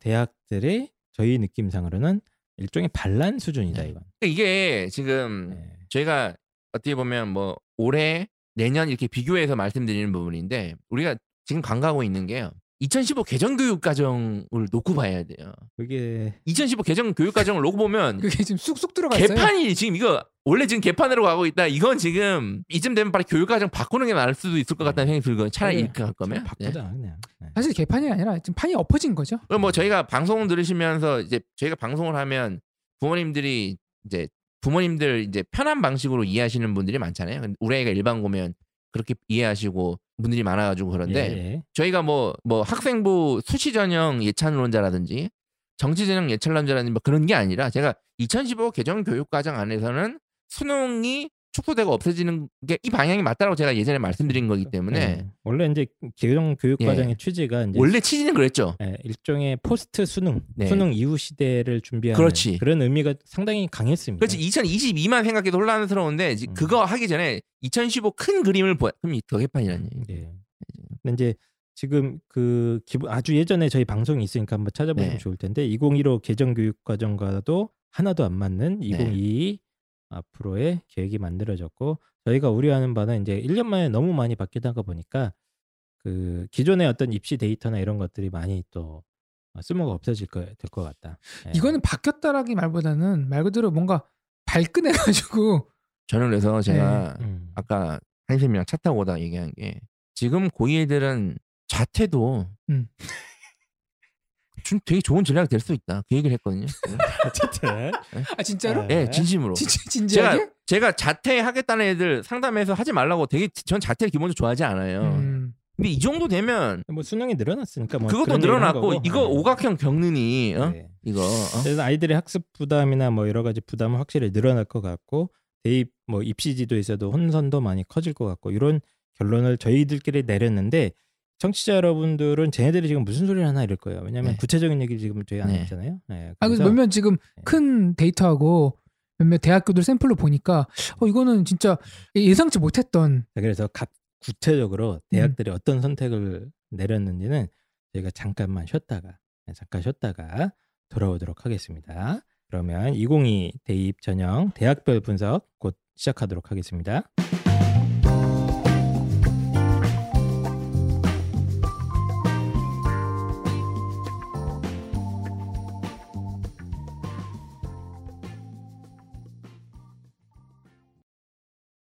대학들이 저희 느낌상으로는 일종의 반란 수준이다 네. 이건. 이게 지금 네. 저희가 어떻게 보면 뭐 올해 내년 이렇게 비교해서 말씀드리는 부분인데 우리가 지금 간과하고 있는 게요. 2015 개정 교육 과정을 놓고 봐야 돼요. 그게 2015 개정 교육 과정을 놓고 보면 그게 지금 쑥쑥 들어가 있어요. 개판이 지금 이거 원래 지금 개판으로 가고 있다. 이건 지금 이쯤 되면 빨리 교육 과정 바꾸는 게 나을 수도 있을 것 같다는 생각이 들거든요. 차라리 네. 이렇게 할 거면. 네. 바꾸자 그냥. 네. 사실 개판이 아니라 지금 판이 엎어진 거죠. 그럼 뭐 저희가 방송을 들으시면서 이제 저희가 방송을 하면 부모님들이 이제 부모님들 이제 편한 방식으로 이해하시는 분들이 많잖아요. 우리 아이가 일반 고면 그렇게 이해하시고 분들이 많아가지고 그런데 예, 예. 저희가 뭐 뭐 학생부 수시 전형 예찬론자라든지 정치 전형 예찬론자라든지 뭐 그런 게 아니라 제가 2015 개정 교육 과정 안에서는 수능이 축소되고 없어지는 게 이 방향이 맞다라고 제가 예전에 말씀드린 거기 때문에 예. 원래 이제 개정 교육 예. 과정의 취지가 이제 원래 취지는 그랬죠. 예, 일종의 포스트 수능, 네. 수능 이후 시대를 준비하는 그렇지. 그런 의미가 상당히 강했습니다. 그렇지 2022만 생각해도 혼란스러운데 음. 그거 하기 전에 2015 큰 그림을 보야 그럼 더 개판이라는 얘기. 예. 근데 이제 지금 그 기본 아주 예전에 저희 방송이 있으니까 한번 찾아보시면 네. 좋을 텐데 2015 개정 교육 과정과도 하나도 안 맞는 네. 2022 앞으로의 계획이 만들어졌고 저희가 우려하는 바는 이제 1년 만에 너무 많이 바뀌다가 보니까 그 기존의 어떤 입시 데이터나 이런 것들이 많이 또 쓸모가 없어질 거 될 것 같다. 예. 이거는 바뀌었다라기 말보다는 말 그대로 뭔가 발끈해 가지고 저는 그래서 제가 음. 아까 한쌤이랑 차 타고 오다 얘기한 게 지금 고2 애들은 자퇴도 음. 준 되게 좋은 전략이 될 수 있다. 그 얘기를 했거든요. 어쨌든 아 진짜로? 네. 예, 진심으로. 진짜 진지하게? 제가 제가 자퇴하겠다는 애들 상담해서 하지 말라고 되게 전 자퇴를 기본적으로 좋아하지 않아요. 음. 근데 이 정도 되면 뭐 수능이 늘어났으니까 뭐 그것도 늘어났고. 이거 예. 오각형 경륜이 어? 네. 이거 어? 그래서 아이들의 학습 부담이나 뭐 여러 가지 부담은 확실히 늘어날 것 같고 대입 뭐 입시 지도에서도 혼선도 많이 커질 것 같고 이런 결론을 저희들끼리 내렸는데 청취자 여러분들은 쟤네들이 지금 무슨 소리를 하나 이럴 거예요. 왜냐하면 네. 구체적인 얘기를 지금 저희 안 네. 했잖아요. 네, 아, 그래서 몇몇 지금 네. 큰 데이터하고 몇몇 대학교들 샘플로 보니까 어 이거는 진짜 예상치 못했던 자, 그래서 각 구체적으로 음. 대학들이 어떤 선택을 내렸는지는 저희가 잠깐만 쉬었다가 네, 잠깐 쉬었다가 돌아오도록 하겠습니다. 그러면 2022 대입 전형 대학별 분석 곧 시작하도록 하겠습니다.